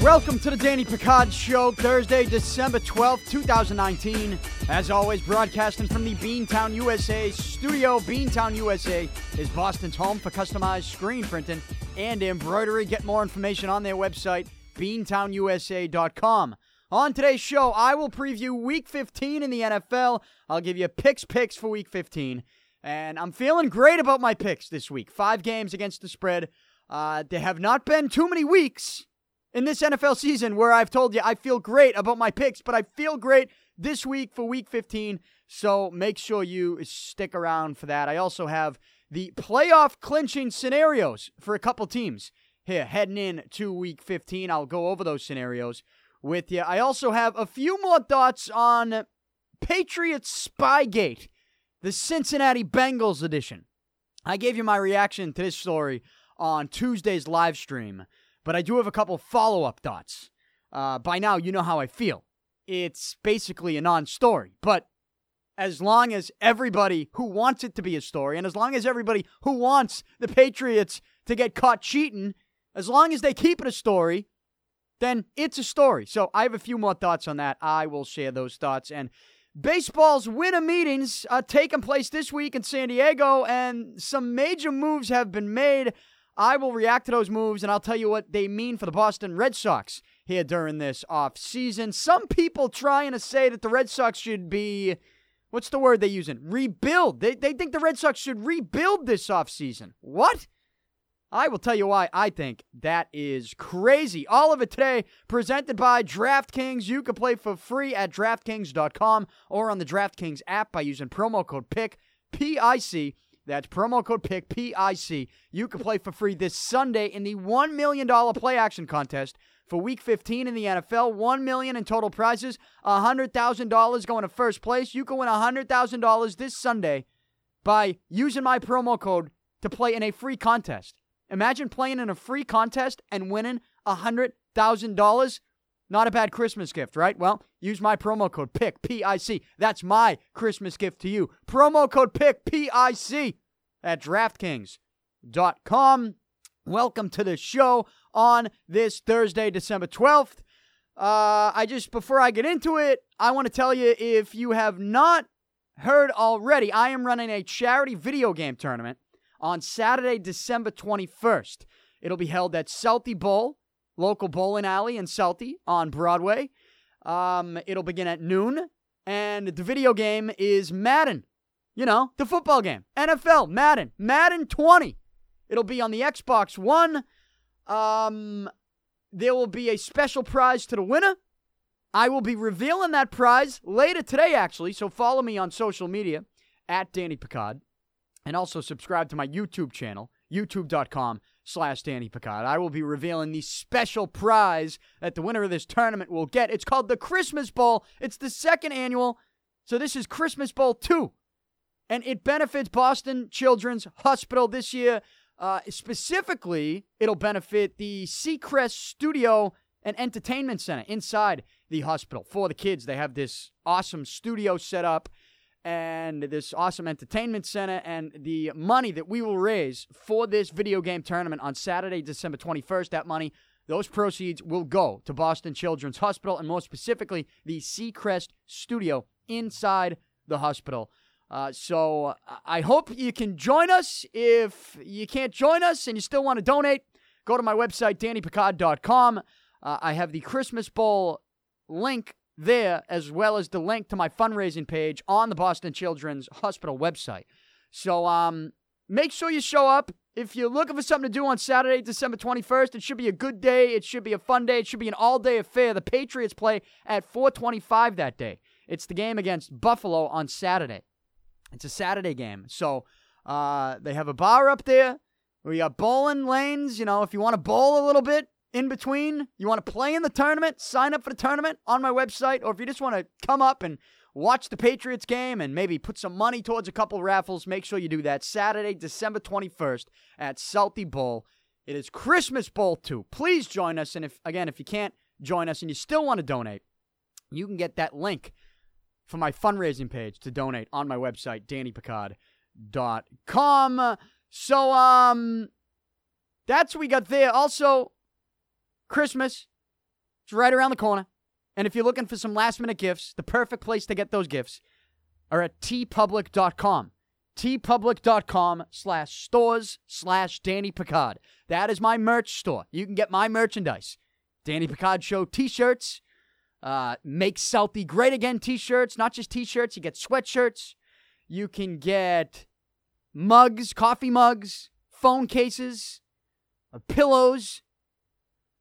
Welcome to the Danny Picard Show, Thursday, December 12th, 2019. As always, broadcasting from the Beantown USA studio. Beantown USA is Boston's home for customized screen printing and embroidery. Get more information on their website, beantownusa.com. On today's show, I will preview Week 15 in the NFL. I'll give you Pic's Picks for Week 15. And I'm feeling great about my picks this week. Five games against the spread. Uh, there have not been too many weeks in this NFL season where I've told you I feel great about my picks, but I feel great this week for week 15. So make sure you stick around for that. I also have the playoff clinching scenarios for a couple teams here heading in to week 15. I'll go over those scenarios with you. I also have a few more thoughts on Patriots Spygate, the Cincinnati Bengals edition. I gave you my reaction to this story on Tuesday's live stream. But I do have a couple follow up thoughts. Uh, by now, you know how I feel. It's basically a non story. But as long as everybody who wants it to be a story, and as long as everybody who wants the Patriots to get caught cheating, as long as they keep it a story, then it's a story. So I have a few more thoughts on that. I will share those thoughts. And baseball's winter meetings are taking place this week in San Diego, and some major moves have been made. I will react to those moves and I'll tell you what they mean for the Boston Red Sox here during this off season. Some people trying to say that the Red Sox should be what's the word they using? Rebuild. They they think the Red Sox should rebuild this off season. What? I will tell you why I think that is crazy. All of it today presented by DraftKings. You can play for free at DraftKings.com or on the DraftKings app by using promo code PIC, P I C that's promo code PIC, P-I-C. You can play for free this Sunday in the $1 million play action contest for week 15 in the NFL. 1 million in total prizes, $100,000 going to first place. You can win $100,000 this Sunday by using my promo code to play in a free contest. Imagine playing in a free contest and winning $100,000. Not a bad Christmas gift, right? Well, use my promo code PIC, P I C. That's my Christmas gift to you. Promo code PIC, P I C, at DraftKings.com. Welcome to the show on this Thursday, December 12th. Uh, I just, before I get into it, I want to tell you if you have not heard already, I am running a charity video game tournament on Saturday, December 21st. It'll be held at Southie Bowl local bowling alley in Southie on Broadway. Um, it'll begin at noon, and the video game is Madden. You know, the football game, NFL, Madden, Madden 20. It'll be on the Xbox One. Um, there will be a special prize to the winner. I will be revealing that prize later today, actually. So follow me on social media at Danny Picard, and also subscribe to my YouTube channel, youtube.com slash Danny Picard. I will be revealing the special prize that the winner of this tournament will get. It's called the Christmas Bowl. It's the second annual, so this is Christmas Bowl 2. And it benefits Boston Children's Hospital this year. Uh, specifically, it'll benefit the Seacrest Studio and Entertainment Center inside the hospital for the kids. They have this awesome studio set up and this awesome entertainment center and the money that we will raise for this video game tournament on Saturday, December 21st. That money, those proceeds will go to Boston Children's Hospital and more specifically the Seacrest studio inside the hospital. Uh, so I hope you can join us. If you can't join us and you still want to donate, go to my website, dannypicard.com. Uh, I have the Christmas Bowl link there, as well as the link to my fundraising page on the Boston Children's Hospital website. So um, make sure you show up. If you're looking for something to do on Saturday, December 21st, it should be a good day. It should be a fun day. It should be an all-day affair. The Patriots play at 425 that day. It's the game against Buffalo on Saturday. It's a Saturday game. So uh, they have a bar up there. We got bowling lanes. You know, if you want to bowl a little bit, in between, you want to play in the tournament, sign up for the tournament on my website, or if you just want to come up and watch the Patriots game and maybe put some money towards a couple raffles, make sure you do that Saturday, December 21st at Southie Bowl. It is Christmas Bowl 2. Please join us. And if again, if you can't join us and you still want to donate, you can get that link for my fundraising page to donate on my website, dannypicard.com. So, um, that's what we got there. Also, Christmas, it's right around the corner. And if you're looking for some last minute gifts, the perfect place to get those gifts are at teepublic.com. teepublic.com slash stores slash Danny Picard. That is my merch store. You can get my merchandise. Danny Picard Show t shirts, uh, Make Southie Great Again t shirts, not just t shirts, you get sweatshirts. You can get mugs, coffee mugs, phone cases, uh, pillows.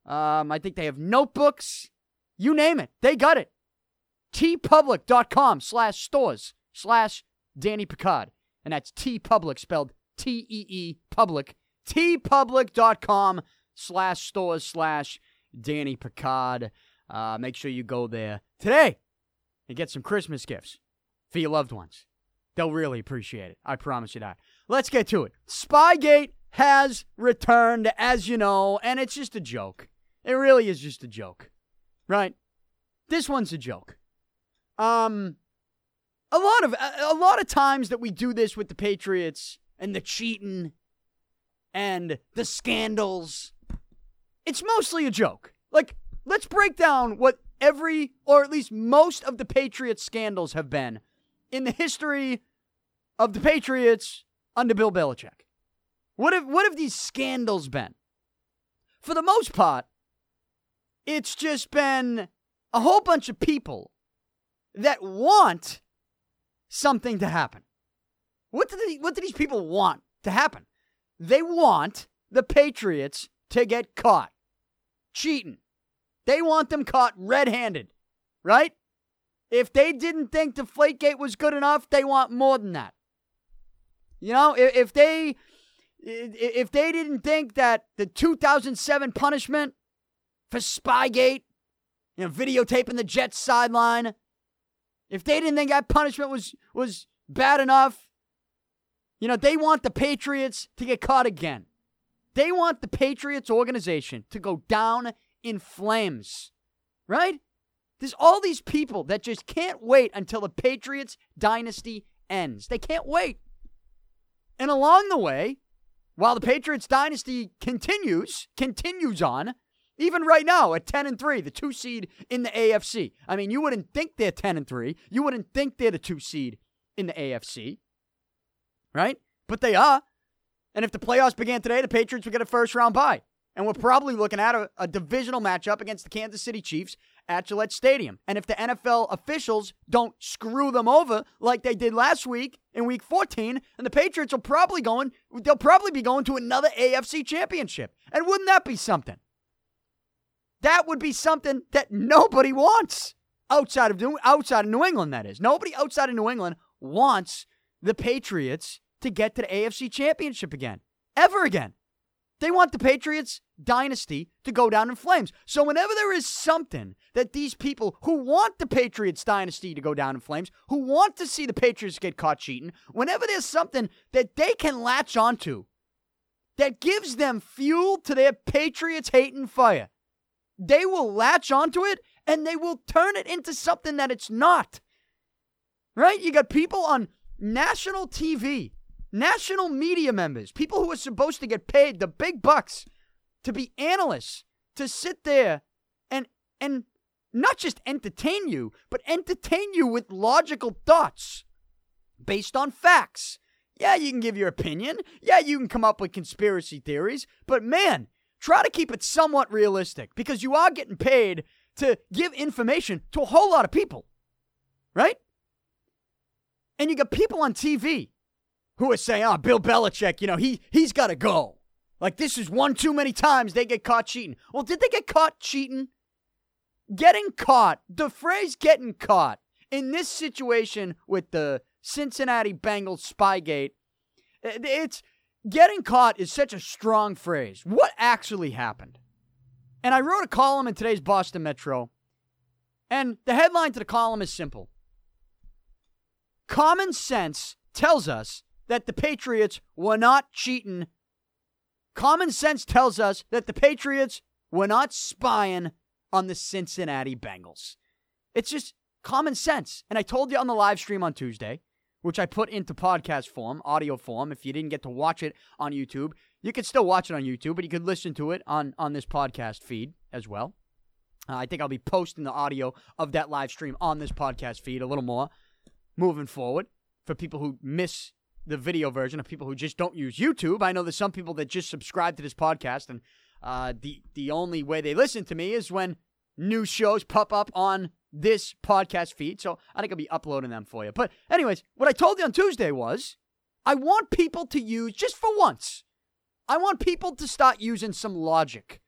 Um, I think they have notebooks. You name it, they got it. teepublic.com slash stores slash Danny Picard. And that's TeePublic spelled T E E Public. teepublic.com slash stores slash Danny Picard. Uh, make sure you go there today and get some Christmas gifts for your loved ones. They'll really appreciate it. I promise you that. Let's get to it. Spygate has returned, as you know, and it's just a joke. It really is just a joke, right? This one's a joke. Um, a lot of a lot of times that we do this with the Patriots and the cheating and the scandals, it's mostly a joke. Like, let's break down what every or at least most of the Patriots scandals have been in the history of the Patriots under Bill Belichick. What have what have these scandals been? For the most part, it's just been a whole bunch of people that want something to happen. What do they, what do these people want to happen? They want the Patriots to get caught cheating. They want them caught red-handed, right? If they didn't think Deflategate was good enough, they want more than that. You know, if, if they if they didn't think that the 2007 punishment for Spygate, you know, videotaping the Jets sideline, if they didn't think that punishment was was bad enough, you know, they want the Patriots to get caught again. They want the Patriots organization to go down in flames. Right? There's all these people that just can't wait until the Patriots dynasty ends. They can't wait. And along the way, while the Patriots dynasty continues, continues on, even right now at 10 and 3, the 2 seed in the AFC. I mean, you wouldn't think they're 10 and 3. You wouldn't think they're the 2 seed in the AFC. Right? But they are. And if the playoffs began today, the Patriots would get a first round bye. And we're probably looking at a, a, divisional matchup against the Kansas City Chiefs at Gillette Stadium. And if the NFL officials don't screw them over like they did last week in week 14, and the Patriots will probably going they'll probably be going to another AFC championship. And wouldn't that be something? That would be something that nobody wants outside of New, outside of New England that is. Nobody outside of New England wants the Patriots to get to the AFC championship again. Ever again. They want the Patriots dynasty to go down in flames. So whenever there is something that these people who want the Patriots dynasty to go down in flames, who want to see the Patriots get caught cheating, whenever there's something that they can latch onto that gives them fuel to their Patriots hating fire, they will latch onto it and they will turn it into something that it's not. Right? You got people on national TV national media members, people who are supposed to get paid the big bucks to be analysts, to sit there and and not just entertain you, but entertain you with logical thoughts based on facts. Yeah, you can give your opinion. Yeah, you can come up with conspiracy theories, but man, try to keep it somewhat realistic because you are getting paid to give information to a whole lot of people. Right? And you got people on TV who are saying, "Oh, Bill Belichick, you know, he he's got to go." Like this is one too many times they get caught cheating. Well, did they get caught cheating? Getting caught, the phrase getting caught in this situation with the Cincinnati Bengals spygate, it's getting caught is such a strong phrase. What actually happened? And I wrote a column in today's Boston Metro, and the headline to the column is simple Common sense tells us that the Patriots were not cheating. Common sense tells us that the Patriots were not spying on the Cincinnati Bengals. It's just common sense. And I told you on the live stream on Tuesday which I put into podcast form, audio form. If you didn't get to watch it on YouTube, you can still watch it on YouTube, but you could listen to it on, on this podcast feed as well. Uh, I think I'll be posting the audio of that live stream on this podcast feed a little more moving forward for people who miss the video version of people who just don't use YouTube. I know there's some people that just subscribe to this podcast, and uh, the the only way they listen to me is when new shows pop up on this podcast feed. So I think I'll be uploading them for you. But anyways, what I told you on Tuesday was I want people to use just for once. I want people to start using some logic.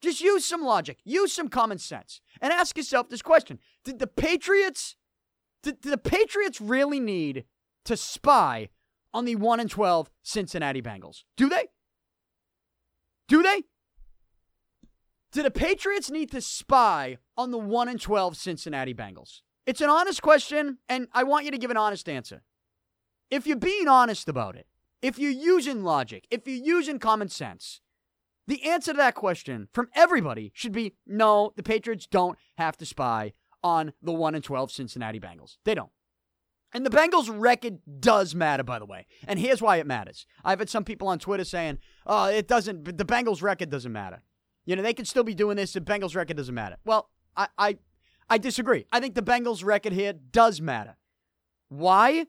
Just use some logic, use some common sense, and ask yourself this question: Did the Patriots, did, did the Patriots really need to spy on the 1 and 12 Cincinnati Bengals. Do they? Do they? Do the Patriots need to spy on the 1 and 12 Cincinnati Bengals? It's an honest question, and I want you to give an honest answer. If you're being honest about it, if you're using logic, if you're using common sense, the answer to that question from everybody should be no, the Patriots don't have to spy on the 1 and 12 Cincinnati Bengals. They don't. And the Bengals' record does matter, by the way. And here's why it matters. I've had some people on Twitter saying, oh, it doesn't, the Bengals' record doesn't matter. You know, they could still be doing this. The Bengals' record doesn't matter. Well, I, I, I disagree. I think the Bengals' record here does matter. Why?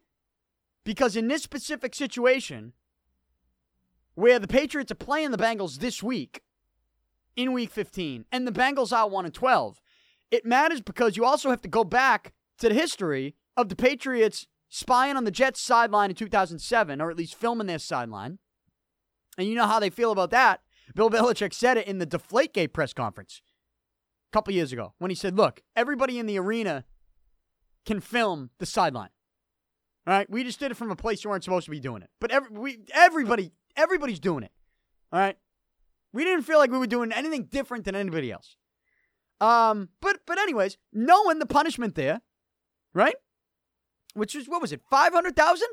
Because in this specific situation, where the Patriots are playing the Bengals this week, in week 15, and the Bengals are 1 and 12, it matters because you also have to go back to the history of the Patriots spying on the Jets sideline in 2007, or at least filming their sideline. And you know how they feel about that. Bill Belichick said it in the Deflategate press conference a couple years ago when he said, Look, everybody in the arena can film the sideline. All right, we just did it from a place you weren't supposed to be doing it, but every, we, everybody, everybody's doing it. All right, we didn't feel like we were doing anything different than anybody else. Um, but but anyways, knowing the punishment there, right? which was what was it, five hundred thousand?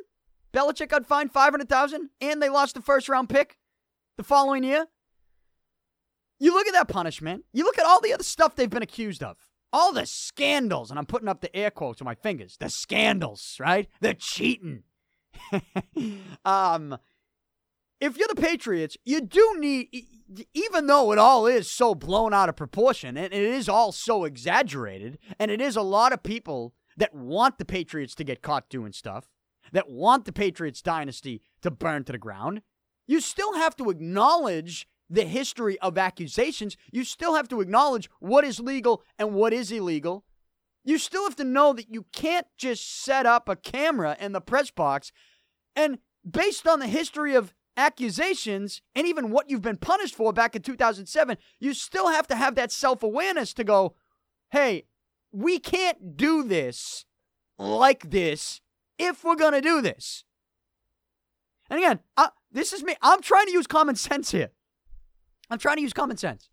Belichick got fined five hundred thousand, and they lost the first round pick the following year. You look at that punishment. You look at all the other stuff they've been accused of. All the scandals, and I'm putting up the air quotes with my fingers. The scandals, right? The cheating. um, if you're the Patriots, you do need, even though it all is so blown out of proportion and it is all so exaggerated, and it is a lot of people that want the Patriots to get caught doing stuff, that want the Patriots dynasty to burn to the ground, you still have to acknowledge the history of accusations. You still have to acknowledge what is legal and what is illegal. You still have to know that you can't just set up a camera in the press box and, based on the history of accusations and even what you've been punished for back in 2007, you still have to have that self awareness to go, hey, we can't do this like this if we're going to do this. And again, uh, this is me. I'm trying to use common sense here. I'm trying to use common sense.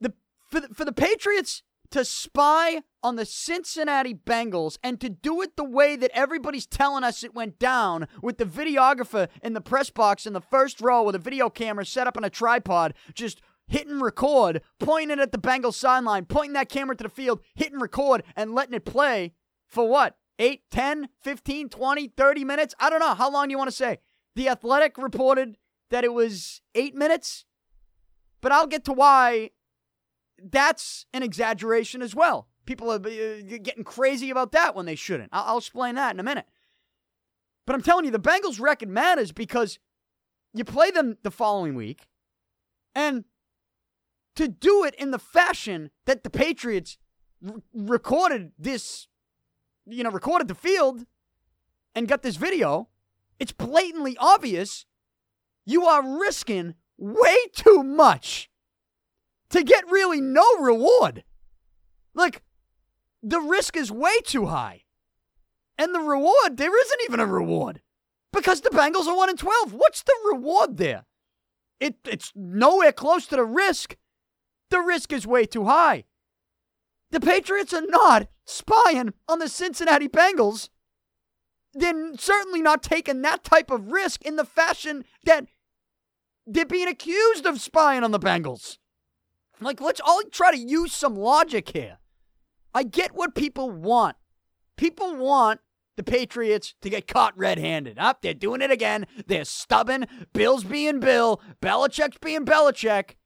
The for the, for the Patriots to spy on the Cincinnati Bengals and to do it the way that everybody's telling us it went down with the videographer in the press box in the first row with a video camera set up on a tripod just hitting record, pointing it at the Bengals sideline, pointing that camera to the field, hitting record, and letting it play for what? 8, 10, 15, 20, 30 minutes? I don't know. How long you want to say? The Athletic reported that it was eight minutes, but I'll get to why that's an exaggeration as well. People are uh, getting crazy about that when they shouldn't. I'll explain that in a minute. But I'm telling you, the Bengals' record matters because you play them the following week, and to do it in the fashion that the Patriots r- recorded this, you know, recorded the field and got this video, it's blatantly obvious you are risking way too much to get really no reward. Like, the risk is way too high. And the reward, there isn't even a reward. Because the Bengals are 1 in 12. What's the reward there? It, it's nowhere close to the risk the risk is way too high. The Patriots are not spying on the Cincinnati Bengals. They're certainly not taking that type of risk in the fashion that they're being accused of spying on the Bengals. Like, let's all try to use some logic here. I get what people want. People want the Patriots to get caught red handed. Up, they're doing it again. They're stubborn. Bill's being Bill. Belichick's being Belichick.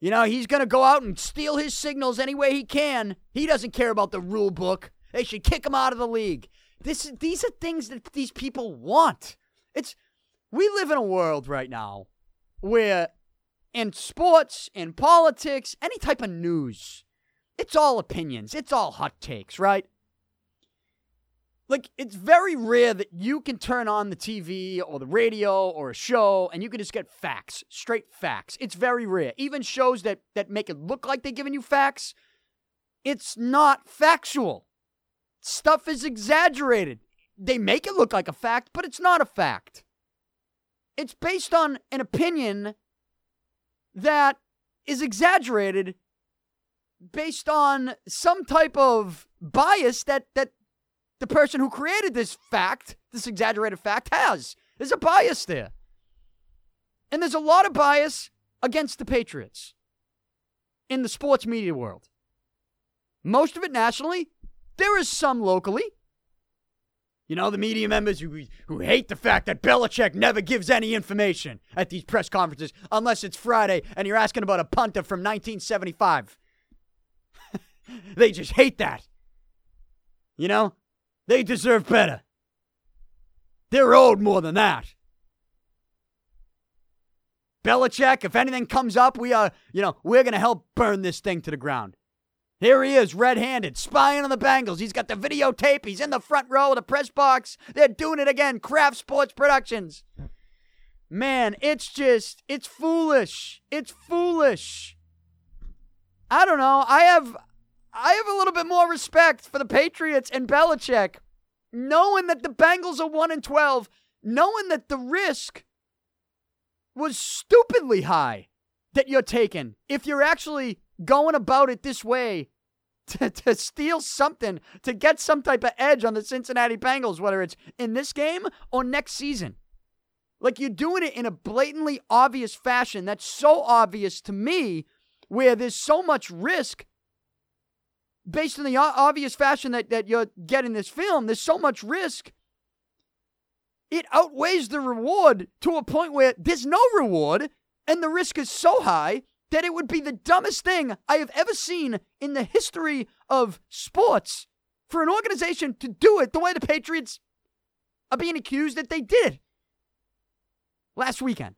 You know, he's going to go out and steal his signals any way he can. He doesn't care about the rule book. They should kick him out of the league. This, these are things that these people want. It's we live in a world right now where in sports, in politics, any type of news, it's all opinions. It's all hot takes, right? Like, it's very rare that you can turn on the TV or the radio or a show and you can just get facts, straight facts. It's very rare. Even shows that, that make it look like they're giving you facts, it's not factual. Stuff is exaggerated. They make it look like a fact, but it's not a fact. It's based on an opinion that is exaggerated based on some type of bias that that the person who created this fact, this exaggerated fact has. There's a bias there. And there's a lot of bias against the Patriots in the sports media world. Most of it nationally, there is some locally. You know, the media members who, who hate the fact that Belichick never gives any information at these press conferences unless it's Friday and you're asking about a punter from 1975. they just hate that. You know, they deserve better. They're owed more than that. Belichick, if anything comes up, we are, you know, we're going to help burn this thing to the ground. Here he is, red handed, spying on the Bengals. He's got the videotape. He's in the front row of the press box. They're doing it again. Kraft Sports Productions. Man, it's just, it's foolish. It's foolish. I don't know. I have, I have a little bit more respect for the Patriots and Belichick, knowing that the Bengals are 1 and 12, knowing that the risk was stupidly high that you're taking if you're actually going about it this way to, to steal something, to get some type of edge on the Cincinnati Bengals, whether it's in this game or next season. Like you're doing it in a blatantly obvious fashion that's so obvious to me, where there's so much risk based on the obvious fashion that, that you're getting this film. There's so much risk. It outweighs the reward to a point where there's no reward and the risk is so high that it would be the dumbest thing I have ever seen in the history of sports for an organization to do it the way the Patriots are being accused that they did last weekend.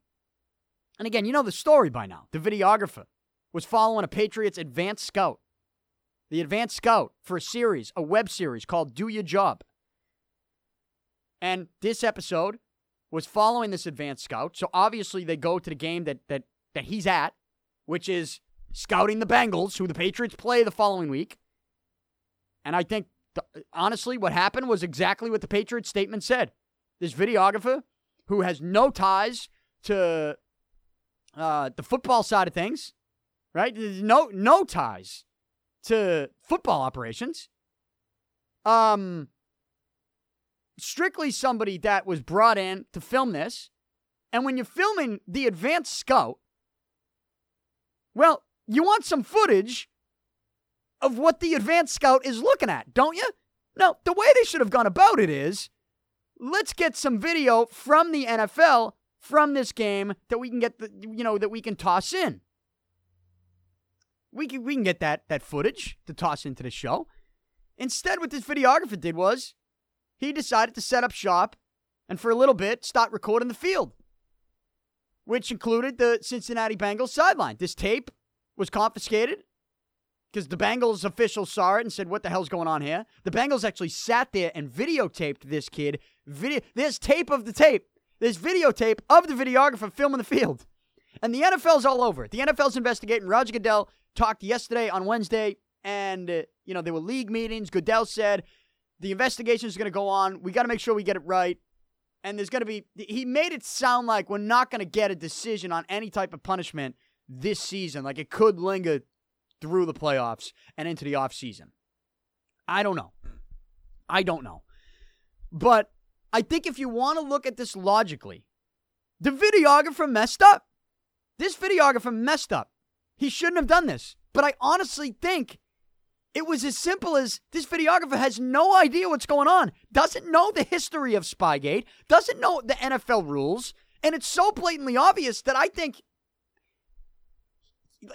And again, you know the story by now. The videographer was following a Patriots advanced scout, the advanced scout for a series, a web series called Do Your Job. And this episode was following this advanced scout. So obviously they go to the game that that that he's at which is scouting the Bengals, who the Patriots play the following week. And I think, honestly, what happened was exactly what the Patriots statement said. This videographer who has no ties to uh, the football side of things, right? No no ties to football operations. Um, strictly somebody that was brought in to film this. And when you're filming the advanced scout, well, you want some footage of what the advanced scout is looking at, don't you? No, the way they should have gone about it is let's get some video from the NFL from this game that we can get the you know that we can toss in. We can we can get that that footage to toss into the show. Instead, what this videographer did was he decided to set up shop and for a little bit start recording the field which included the Cincinnati Bengals sideline. This tape was confiscated because the Bengals officials saw it and said, What the hell's going on here? The Bengals actually sat there and videotaped this kid. Video, there's tape of the tape. There's videotape of the videographer filming the field. And the NFL's all over it. The NFL's investigating. Roger Goodell talked yesterday on Wednesday, and, uh, you know, there were league meetings. Goodell said, the investigation is going to go on. We got to make sure we get it right and there's going to be he made it sound like we're not going to get a decision on any type of punishment this season. Like it could linger through the playoffs and into the offseason. I don't know. I don't know. But i think if you want to look at this logically the videographer messed up. This videographer messed up. He shouldn't have done this. But i honestly think It was as simple as this videographer has no idea what's going on, doesn't know the history of Spygate, doesn't know the NFL rules, and it's so blatantly obvious that I think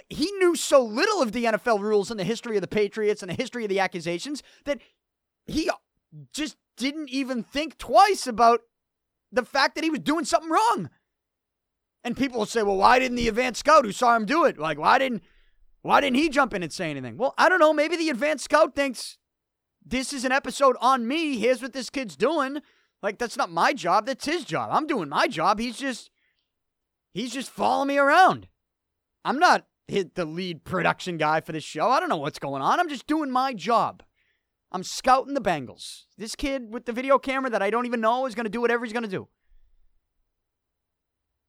he knew so little of the NFL rules and the history of the Patriots and the history of the accusations that he just didn't even think twice about the fact that he was doing something wrong. And people will say, well, why didn't the advanced scout who saw him do it? Like, why didn't why didn't he jump in and say anything? Well, I don't know. Maybe the advanced scout thinks this is an episode on me. Here's what this kid's doing. Like that's not my job. That's his job. I'm doing my job. He's just he's just following me around. I'm not the lead production guy for this show. I don't know what's going on. I'm just doing my job. I'm scouting the Bengals. This kid with the video camera that I don't even know is going to do whatever he's going to do.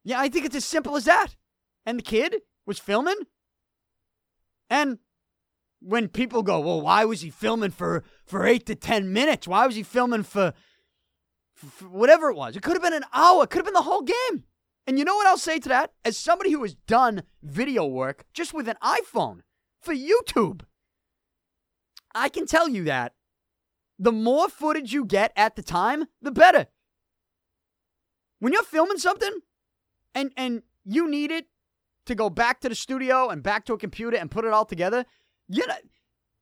Yeah, I think it's as simple as that. And the kid was filming and when people go, well, why was he filming for, for eight to 10 minutes? Why was he filming for, for whatever it was? It could have been an hour, it could have been the whole game. And you know what I'll say to that? As somebody who has done video work just with an iPhone for YouTube, I can tell you that the more footage you get at the time, the better. When you're filming something and and you need it to go back to the studio and back to a computer and put it all together, you know,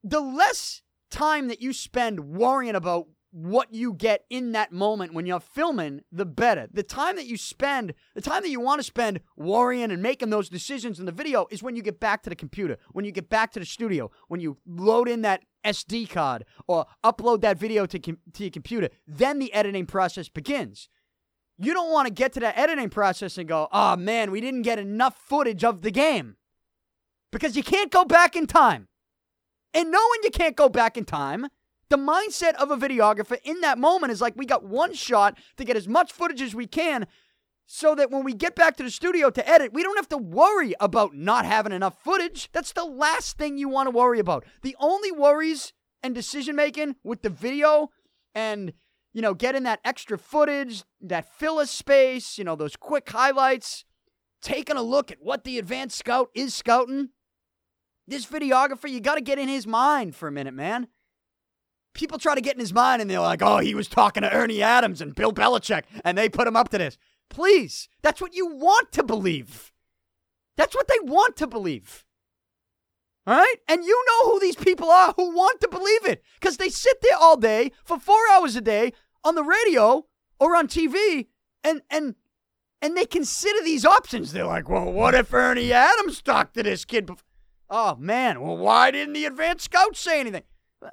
the less time that you spend worrying about what you get in that moment when you're filming, the better. The time that you spend, the time that you want to spend worrying and making those decisions in the video is when you get back to the computer, when you get back to the studio, when you load in that SD card or upload that video to, com- to your computer. Then the editing process begins. You don't want to get to that editing process and go, oh man, we didn't get enough footage of the game. Because you can't go back in time. And knowing you can't go back in time, the mindset of a videographer in that moment is like, we got one shot to get as much footage as we can so that when we get back to the studio to edit, we don't have to worry about not having enough footage. That's the last thing you want to worry about. The only worries and decision making with the video and you know, getting that extra footage, that filler space, you know, those quick highlights, taking a look at what the advanced scout is scouting. This videographer, you got to get in his mind for a minute, man. People try to get in his mind and they're like, oh, he was talking to Ernie Adams and Bill Belichick and they put him up to this. Please, that's what you want to believe. That's what they want to believe. Right? And you know who these people are who want to believe it because they sit there all day for four hours a day on the radio or on TV and, and, and they consider these options. They're like, well, what if Ernie Adams talked to this kid? Oh, man. Well, why didn't the advanced scout say anything? Uh,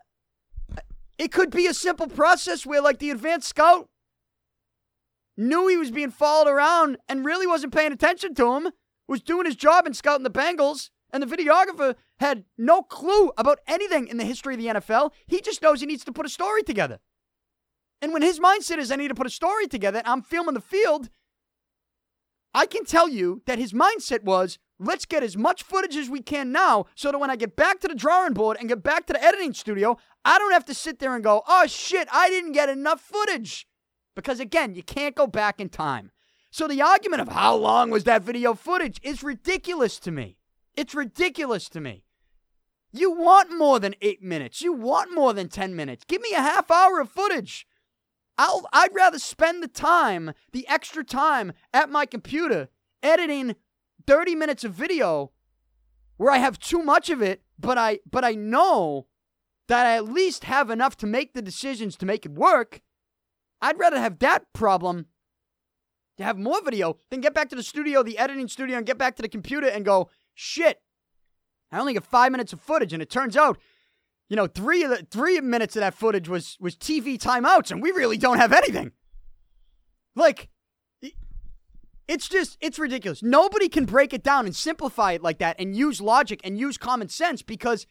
it could be a simple process where, like, the advanced scout knew he was being followed around and really wasn't paying attention to him, was doing his job in scouting the Bengals, and the videographer had no clue about anything in the history of the NFL. He just knows he needs to put a story together. And when his mindset is, I need to put a story together, I'm filming the field, I can tell you that his mindset was, let's get as much footage as we can now so that when I get back to the drawing board and get back to the editing studio, I don't have to sit there and go, oh shit, I didn't get enough footage. Because again, you can't go back in time. So the argument of how long was that video footage is ridiculous to me. It's ridiculous to me. You want more than eight minutes. You want more than 10 minutes. Give me a half hour of footage. I'll, I'd rather spend the time, the extra time at my computer editing 30 minutes of video where I have too much of it, but I, but I know that I at least have enough to make the decisions to make it work. I'd rather have that problem to have more video than get back to the studio, the editing studio, and get back to the computer and go, shit, I only get five minutes of footage, and it turns out, you know, three of the three minutes of that footage was was TV timeouts, and we really don't have anything. Like, it's just it's ridiculous. Nobody can break it down and simplify it like that and use logic and use common sense because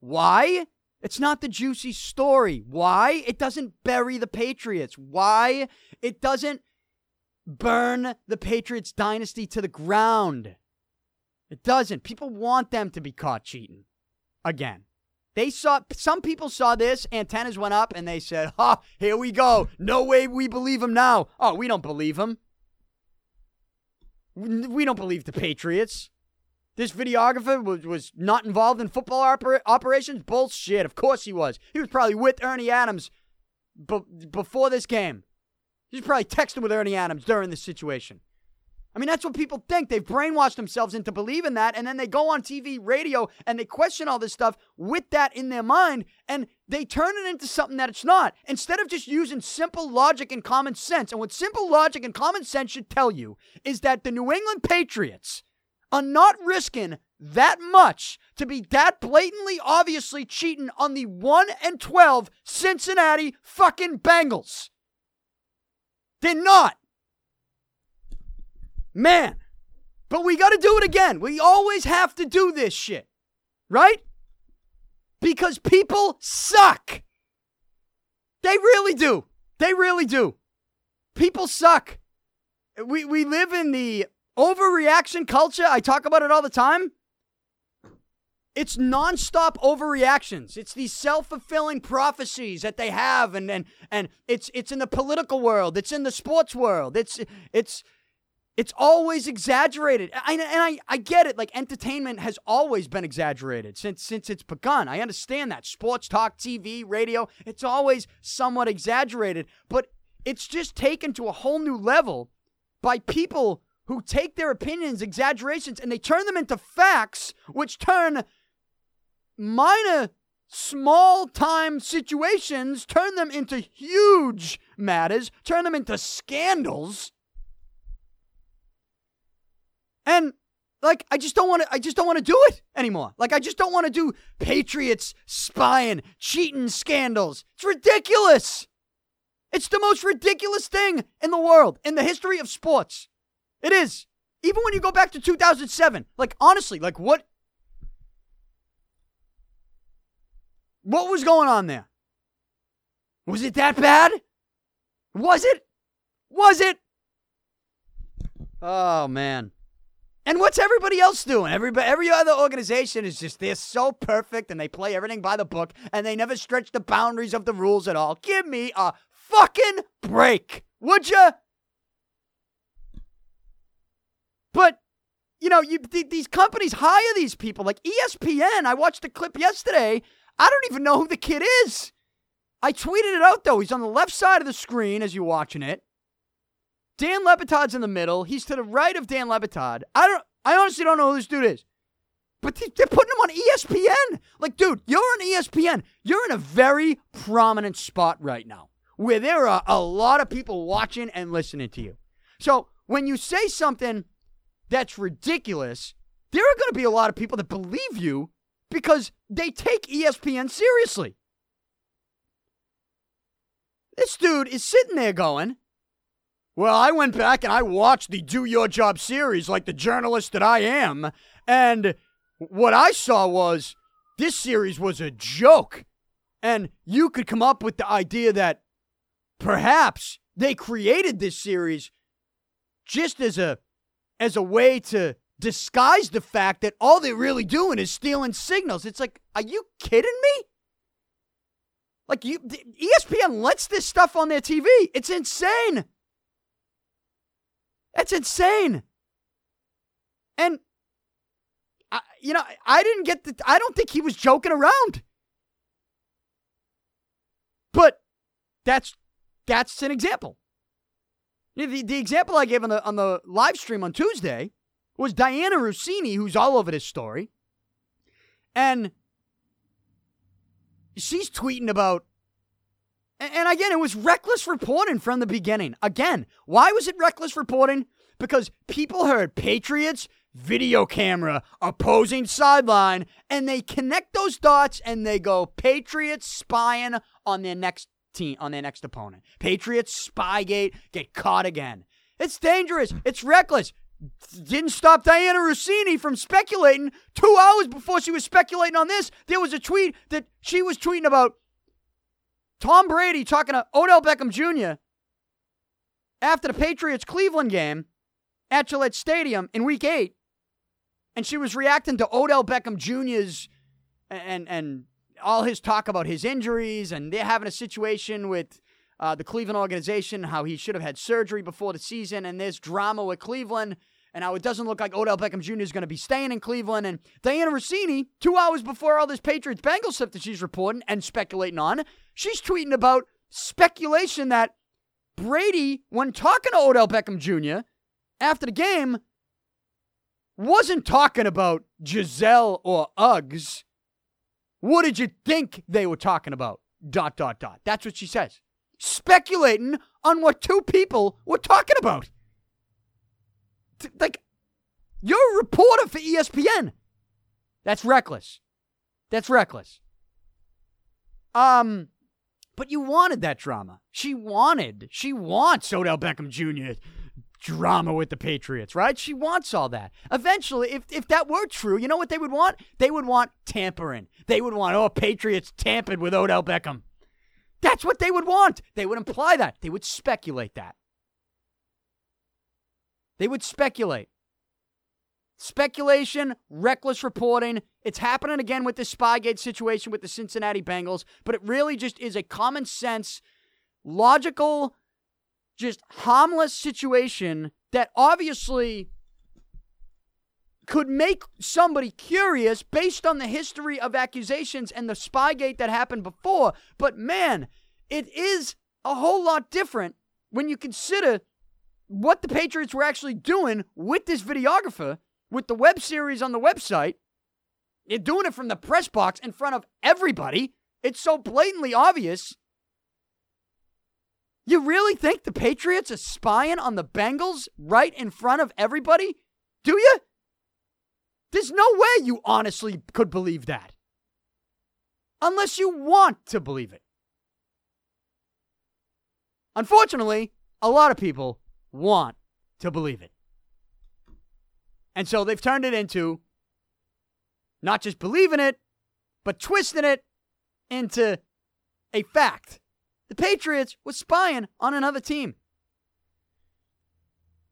why? It's not the juicy story. Why? It doesn't bury the Patriots. Why? It doesn't burn the Patriots dynasty to the ground. It doesn't. People want them to be caught cheating. Again. They saw some people saw this, antennas went up, and they said, "Ha, oh, here we go. No way we believe him now." Oh, we don't believe him. We don't believe the Patriots. this videographer was, was not involved in football oper- operations? Bullshit. Of course he was. He was probably with Ernie Adams b- before this game. He was probably texting with Ernie Adams during this situation. I mean, that's what people think. They've brainwashed themselves into believing that, and then they go on TV, radio, and they question all this stuff with that in their mind, and they turn it into something that it's not. Instead of just using simple logic and common sense. And what simple logic and common sense should tell you is that the New England Patriots are not risking that much to be that blatantly obviously cheating on the 1 and 12 Cincinnati fucking Bengals. They're not. Man. But we got to do it again. We always have to do this shit. Right? Because people suck. They really do. They really do. People suck. We we live in the overreaction culture. I talk about it all the time. It's nonstop overreactions. It's these self-fulfilling prophecies that they have, and and and it's it's in the political world. It's in the sports world. It's it's it's always exaggerated. I, and I, I get it. Like entertainment has always been exaggerated since since it's begun. I understand that. Sports talk, TV, radio, it's always somewhat exaggerated, but it's just taken to a whole new level by people who take their opinions, exaggerations, and they turn them into facts, which turn minor small time situations, turn them into huge matters, turn them into scandals and like I just don't want to I just don't want to do it anymore. Like I just don't want to do Patriots spying, cheating scandals. It's ridiculous. It's the most ridiculous thing in the world in the history of sports. It is. Even when you go back to 2007, like honestly, like what What was going on there? Was it that bad? Was it? Was it? Oh man. And what's everybody else doing? Everybody, every other organization is just they're so perfect and they play everything by the book and they never stretch the boundaries of the rules at all. Give me a fucking break, would you? But you know, you th- these companies hire these people like ESPN. I watched a clip yesterday. I don't even know who the kid is. I tweeted it out though. He's on the left side of the screen as you're watching it. Dan Le Batard's in the middle. He's to the right of Dan Le Batard. I don't. I honestly don't know who this dude is. But they're putting him on ESPN. Like, dude, you're on ESPN. You're in a very prominent spot right now where there are a lot of people watching and listening to you. So when you say something that's ridiculous, there are going to be a lot of people that believe you because they take ESPN seriously. This dude is sitting there going, well, I went back and I watched the Do Your Job series like the journalist that I am. And what I saw was this series was a joke. And you could come up with the idea that perhaps they created this series just as a as a way to disguise the fact that all they're really doing is stealing signals. It's like, are you kidding me? Like you ESPN lets this stuff on their TV. It's insane. That's insane. And I, you know, I didn't get the. I don't think he was joking around. But that's that's an example. The, the example I gave on the on the live stream on Tuesday was Dianna Russini, who's all over this story, and she's tweeting about and again, it was reckless reporting from the beginning. Again, why was it reckless reporting? Because people heard Patriots, video camera, opposing sideline, and they connect those dots and they go Patriots spying on their next team, on their next opponent. Patriots spygate, get caught again. It's dangerous. It's reckless. Didn't stop Dianna Russini from speculating. Two hours before she was speculating on this, there was a tweet that she was tweeting about Tom Brady talking to Odell Beckham Jr. after the Patriots Cleveland game at Gillette Stadium in week eight. And she was reacting to Odell Beckham Jr.'s and, and all his talk about his injuries, and they're having a situation with uh, the Cleveland organization, how he should have had surgery before the season, and there's drama with Cleveland. and how it doesn't look like Odell Beckham Jr. is going to be staying in Cleveland. And Dianna Russini, two hours before all this Patriots Bengals stuff that she's reporting and speculating on, she's tweeting about speculation that Brady, when talking to Odell Beckham Jr. after the game, wasn't talking about Gisele or Uggs. What did you think they were talking about? Dot, dot, dot. That's what she says. Speculating on what two people were talking about. Like, you're a reporter for ESPN. That's reckless. That's reckless. Um, but you wanted that drama. She wanted, she wants Odell Beckham Jr. drama with the Patriots, right? She wants all that. Eventually, if, if that were true, you know what they would want? They would want tampering. They would want, oh, Patriots tampered with Odell Beckham. That's what they would want. They would imply that. They would speculate that. They would speculate. Speculation, reckless reporting. It's happening again with the Spygate situation with the Cincinnati Bengals, but it really just is a common sense, logical, just harmless situation that obviously could make somebody curious based on the history of accusations and the Spygate that happened before. But man, it is a whole lot different when you consider what the Patriots were actually doing with this videographer with the web series on the website. You're doing it from the press box in front of everybody. It's so blatantly obvious. You really think the Patriots are spying on the Bengals right in front of everybody? Do you? There's no way you honestly could believe that. Unless you want to believe it. Unfortunately, a lot of people want to believe it. And so they've turned it into not just believing it, but twisting it into a fact. The Patriots were spying on another team.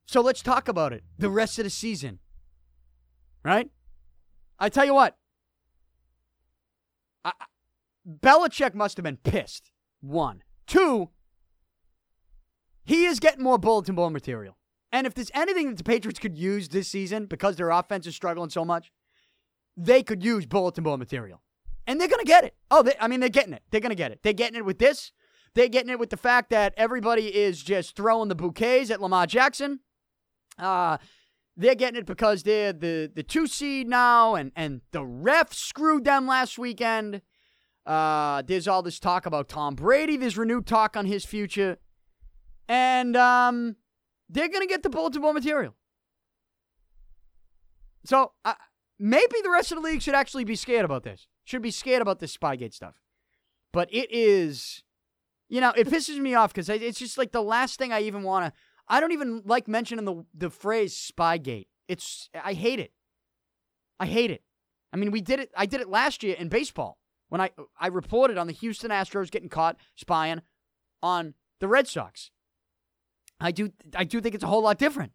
So let's talk about it the rest of the season. Right? I tell you what, I, Belichick must have been pissed. One. Two, he is getting more bulletin board material. And if there's anything that the Patriots could use this season because their offense is struggling so much, they could use bulletin board material. And they're going to get it. Oh, they, I mean, they're getting it. They're going to get it. They're getting it with this. They're getting it with the fact that everybody is just throwing the bouquets at Lamar Jackson. Uh, they're getting it because they're the, the two seed now, and, and the ref screwed them last weekend. Uh, there's all this talk about Tom Brady. There's renewed talk on his future. And um, they're going to get the bulletin board material. So uh, maybe the rest of the league should actually be scared about this. Should be scared about this Spygate stuff. But it is, you know, it pisses me off because it's just like the last thing I even want to. I don't even like mentioning the the phrase Spygate. It's I hate it. I hate it. I mean, we did it. I did it last year in baseball when I I reported on the Houston Astros getting caught spying on the Red Sox. I do I do think it's a whole lot different.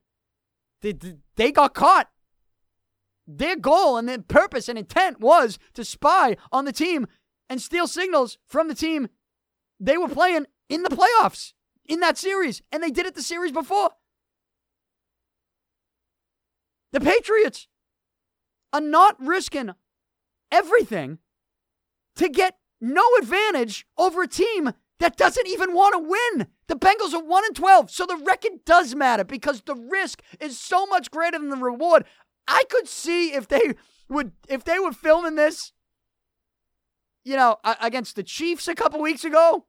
They, they got caught. Their goal and their purpose and intent was to spy on the team and steal signals from the team they were playing in the playoffs in that series. And they did it the series before. The Patriots are not risking everything to get no advantage over a team that doesn't even want to win. The Bengals are 1 and 12, so the record does matter because the risk is so much greater than the reward. I could see if they would if they were filming this you know, against the Chiefs a couple weeks ago,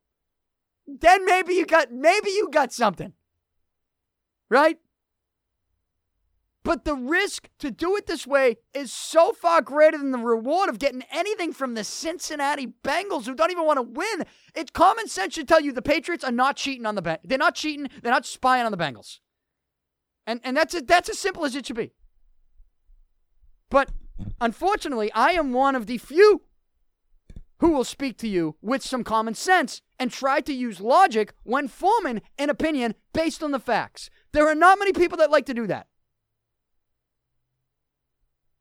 then maybe you got maybe you got something. Right? But the risk to do it this way is so far greater than the reward of getting anything from the Cincinnati Bengals who don't even want to win. It's common sense should tell you the Patriots are not cheating on the Bengals. They're not cheating. They're not spying on the Bengals. And and that's a, that's as simple as it should be. But unfortunately, I am one of the few who will speak to you with some common sense and try to use logic when forming an opinion based on the facts. There are not many people that like to do that.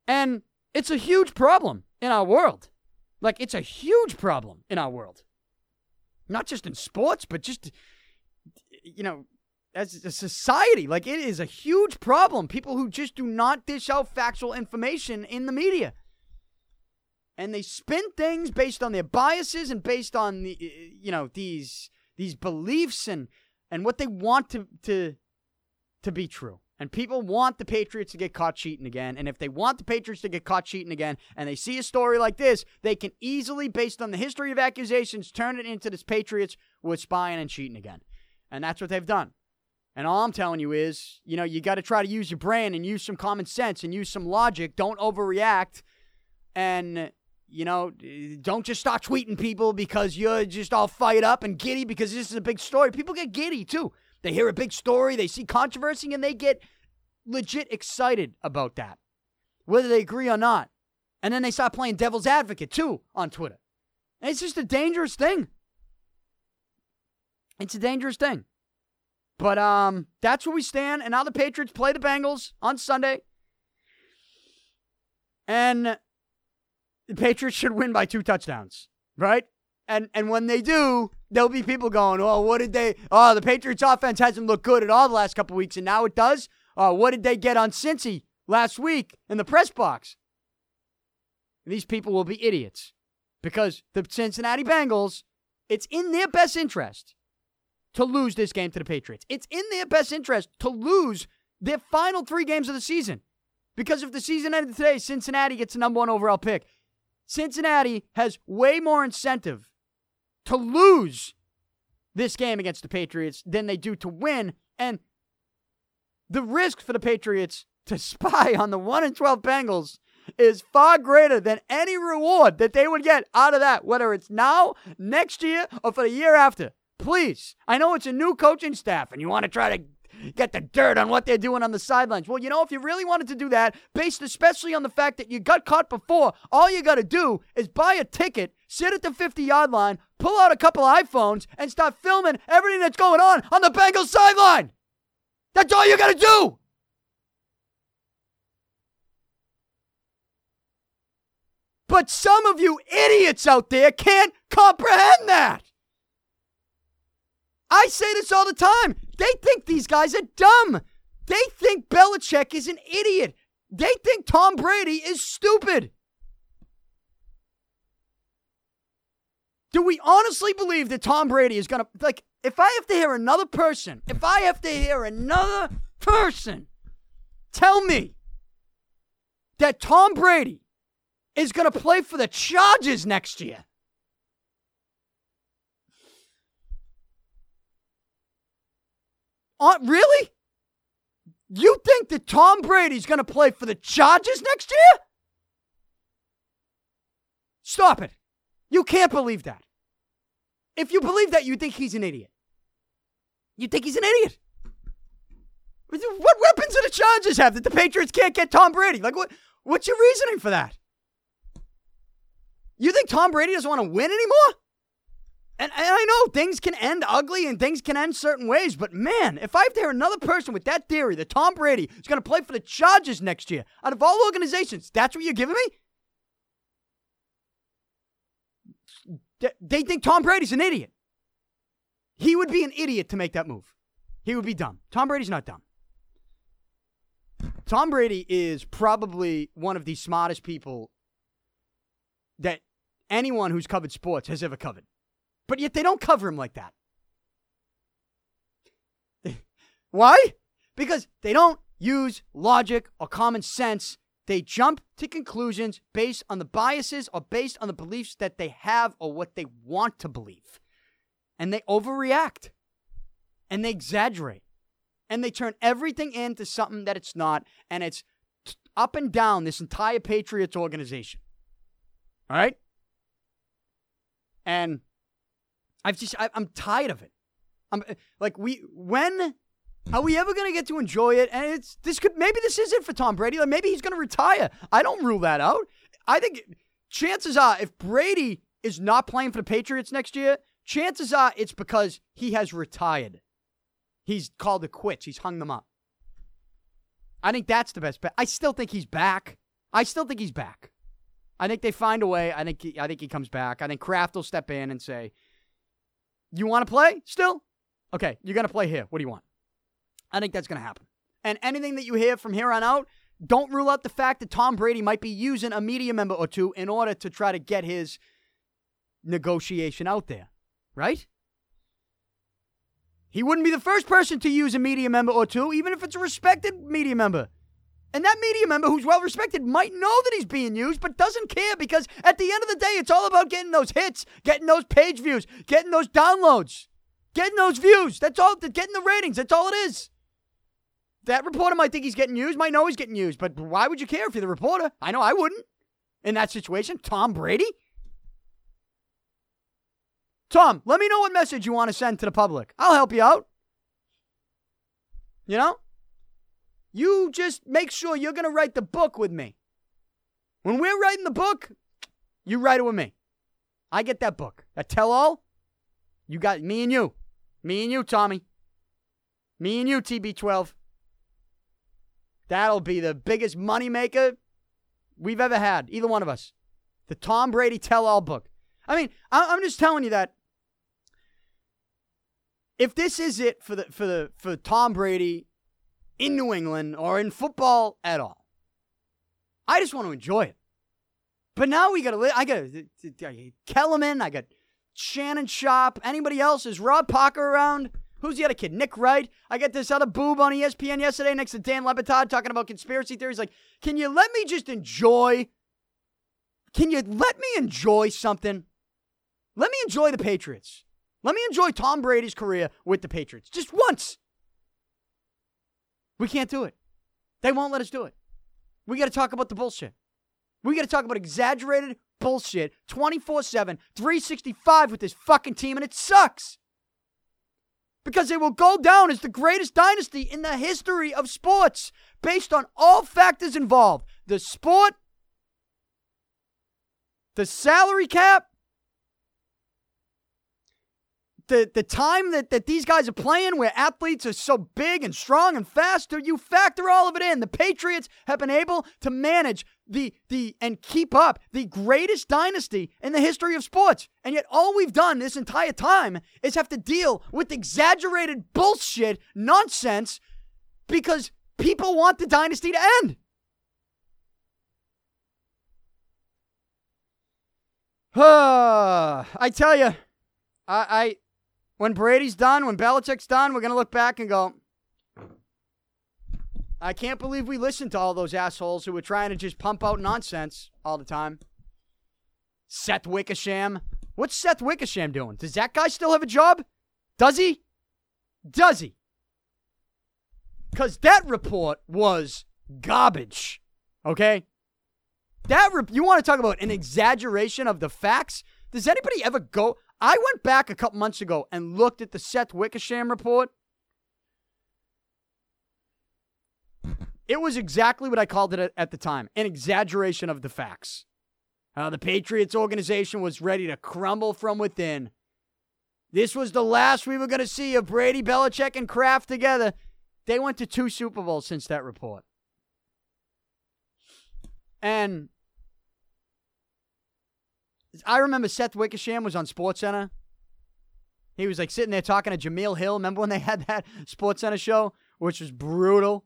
And it's a huge problem in our world. Like, it's a huge problem in our world. Not just in sports, but just, you know, as a society. Like it is a huge problem. People who just do not dish out factual information in the media. And they spin things based on their biases and based on the eh, eh, you know these these beliefs and and what they want to to to be true. And people want the Patriots to get caught cheating again. And if they want the Patriots to get caught cheating again and they see a story like this, they can easily, based on the history of accusations, turn it into this Patriots were spying and cheating again. And that's what they've done. And all I'm telling you is, you know, you got to try to use your brain and use some common sense and use some logic. Don't overreact. And, you know, don't just start tweeting people because you're just all fired up and giddy because this is a big story. People get giddy too. They hear a big story, they see controversy, and they get legit excited about that, whether they agree or not. And then they start playing devil's advocate too on Twitter. And it's just a dangerous thing. It's a dangerous thing. But um, that's where we stand. And now the Patriots play the Bengals on Sunday. And the Patriots should win by two touchdowns, right? And and when they do, there'll be people going, "Oh, what did they? Oh, the Patriots offense hasn't looked good at all the last couple weeks, and now it does. Oh, what did they get on Cincy last week in the press box?" And these people will be idiots because the Cincinnati Bengals, it's in their best interest to lose this game to the Patriots. It's in their best interest to lose their final three games of the season. Because if the season ended today, Cincinnati gets the number one overall pick. Cincinnati has way more incentive to lose this game against the Patriots than they do to win. And the risk for the Patriots to spy on the 1 and 12 Bengals is far greater than any reward that they would get out of that, whether it's now, next year, or for the year after. Please. I know it's a new coaching staff and you want to try to get the dirt on what they're doing on the sidelines. Well, you know, if you really wanted to do that, based especially on the fact that you got caught before, all you got to do is buy a ticket, sit at the 50 yard line, pull out a couple iPhones, and start filming everything that's going on on the Bengals sideline. That's all you got to do. But some of you idiots out there can't comprehend that. I say this all the time. They think these guys are dumb. They think Belichick is an idiot. They think Tom Brady is stupid. Do we honestly believe that Tom Brady is going to, like, if I have to hear another person, if I have to hear another person tell me that Tom Brady is going to play for the Chargers next year, Uh, really? You think that Tom Brady's going to play for the Chargers next year? Stop it. You can't believe that. If you believe that, you think he's an idiot. You think he's an idiot. What weapons do the Chargers have that the Patriots can't get Tom Brady? Like, what? What's your reasoning for that? You think Tom Brady doesn't want to win anymore? And, and I know things can end ugly and things can end certain ways, but man, if I have to hear another person with that theory that Tom Brady is going to play for the Chargers next year, out of all organizations, that's what you're giving me? They think Tom Brady's an idiot. He would be an idiot to make that move. He would be dumb. Tom Brady's not dumb. Tom Brady is probably one of the smartest people that anyone who's covered sports has ever covered. But yet they don't cover him like that. Why? Because they don't use logic or common sense. They jump to conclusions based on the biases or based on the beliefs that they have or what they want to believe. And they overreact and they exaggerate and they turn everything into something that it's not. And it's up and down this entire Patriots organization. All right? And I've just I, am tired of it. I'm like we when are we ever gonna get to enjoy it? And it's this could maybe this is it for Tom Brady. Like maybe he's gonna retire. I don't rule that out. I think chances are if Brady is not playing for the Patriots next year, chances are it's because he has retired. He's called it quits. He's hung them up. I think that's the best bet. I still think he's back. I still think he's back. I think they find a way. I think he, I think he comes back. I think Kraft will step in and say, you want to play still? Okay, you're going to play here. What do you want? I think that's going to happen. And anything that you hear from here on out, don't rule out the fact that Tom Brady might be using a media member or two in order to try to get his negotiation out there, right? He wouldn't be the first person to use a media member or two, even if it's a respected media member. And that media member who's well respected might know that he's being used, but doesn't care because at the end of the day, it's all about getting those hits, getting those page views, getting those downloads, getting those views. That's all, getting the ratings. That's all it is. That reporter might think he's getting used, might know he's getting used, but why would you care if you're the reporter? I know I wouldn't in that situation. Tom Brady? Tom, let me know what message you want to send to the public. I'll help you out. You know? You just make sure you're going to write the book with me. When we're writing the book, you write it with me. I get that book. That tell all. You got me and you. Me and you, Tommy. Me and you, TB12. That'll be the biggest moneymaker we've ever had, either one of us. The Tom Brady tell all book. I mean, I'm just telling you that if this is it for the for the for Tom Brady in New England or in football at all, I just want to enjoy it. But now we got to. I got Kellerman. I got Shannon Sharpe. Anybody else? Is Rob Parker around? Who's the other kid? Nick Wright. I got this other boob on ESPN yesterday next to Dan Le talking about conspiracy theories. Like, can you let me just enjoy? Can you let me enjoy something? Let me enjoy the Patriots. Let me enjoy Tom Brady's career with the Patriots just once. We can't do it. They won't let us do it. We got to talk about the bullshit. We got to talk about exaggerated bullshit 24 7, 365 with this fucking team, and it sucks because they will go down as the greatest dynasty in the history of sports based on all factors involved the sport, the salary cap, the, the time that, that these guys are playing where athletes are so big and strong and fast, you factor all of it in. The Patriots have been able to manage the the and keep up the greatest dynasty in the history of sports. And yet all we've done this entire time is have to deal with exaggerated bullshit nonsense because people want the dynasty to end. I tell you, I, I when Brady's done, when Belichick's done, we're gonna look back and go, I can't believe we listened to all those assholes who were trying to just pump out nonsense all the time. Seth Wickersham. What's Seth Wickersham doing? Does that guy still have a job? Does he? Does he? Because that report was garbage. Okay? That re- you want to talk about an exaggeration of the facts? Does anybody ever go? I went back a couple months ago and looked at the Seth Wickersham report. It was exactly what I called it at the time an exaggeration of the facts. Uh, the Patriots organization was ready to crumble from within. This was the last we were going to see of Brady, Belichick, and Kraft together. They went to two Super Bowls since that report. And I remember Seth Wickersham was on SportsCenter. He was like sitting there talking to Jemele Hill. Remember when they had that SportsCenter show, which was brutal?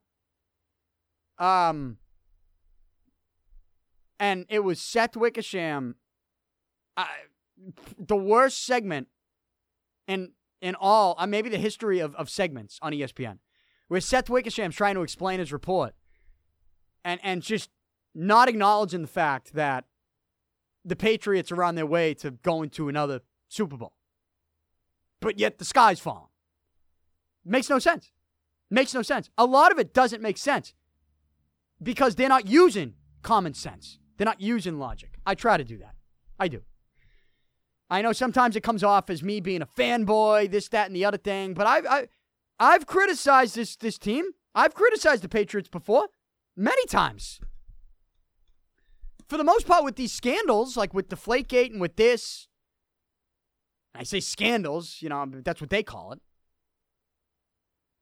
Um, and it was Seth Wickersham, uh, the worst segment in in all, uh, maybe the history of, of segments on ESPN, where Seth Wickersham's trying to explain his report, and and just not acknowledging the fact that the Patriots are on their way to going to another Super Bowl, but yet the sky's falling. Makes no sense. Makes no sense. A lot of it doesn't make sense because they're not using common sense. They're not using logic. I try to do that. I do. I know sometimes it comes off as me being a fanboy, this, that, and the other thing, but I've, I, I've criticized this, this team. I've criticized the Patriots before, many times. For the most part, with these scandals, like with Deflategate and with this, I say scandals, you know, that's what they call it.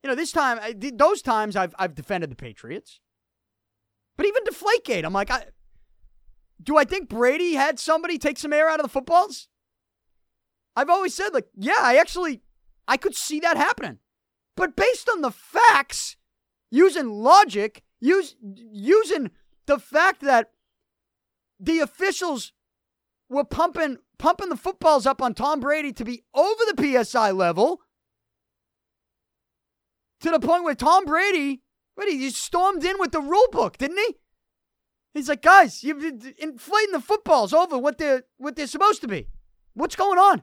You know, this time, those times I've, I've defended the Patriots. But even Deflategate, I'm like, I, do I think Brady had somebody take some air out of the footballs? I've always said, like, yeah, I actually, I could see that happening. But based on the facts, using logic, use, using the fact that the officials were pumping pumping the footballs up on Tom Brady to be over the PSI level to the point where Tom Brady, what he stormed in with the rule book, didn't he? He's like, guys, you're inflating the footballs over what they're what they're supposed to be. What's going on?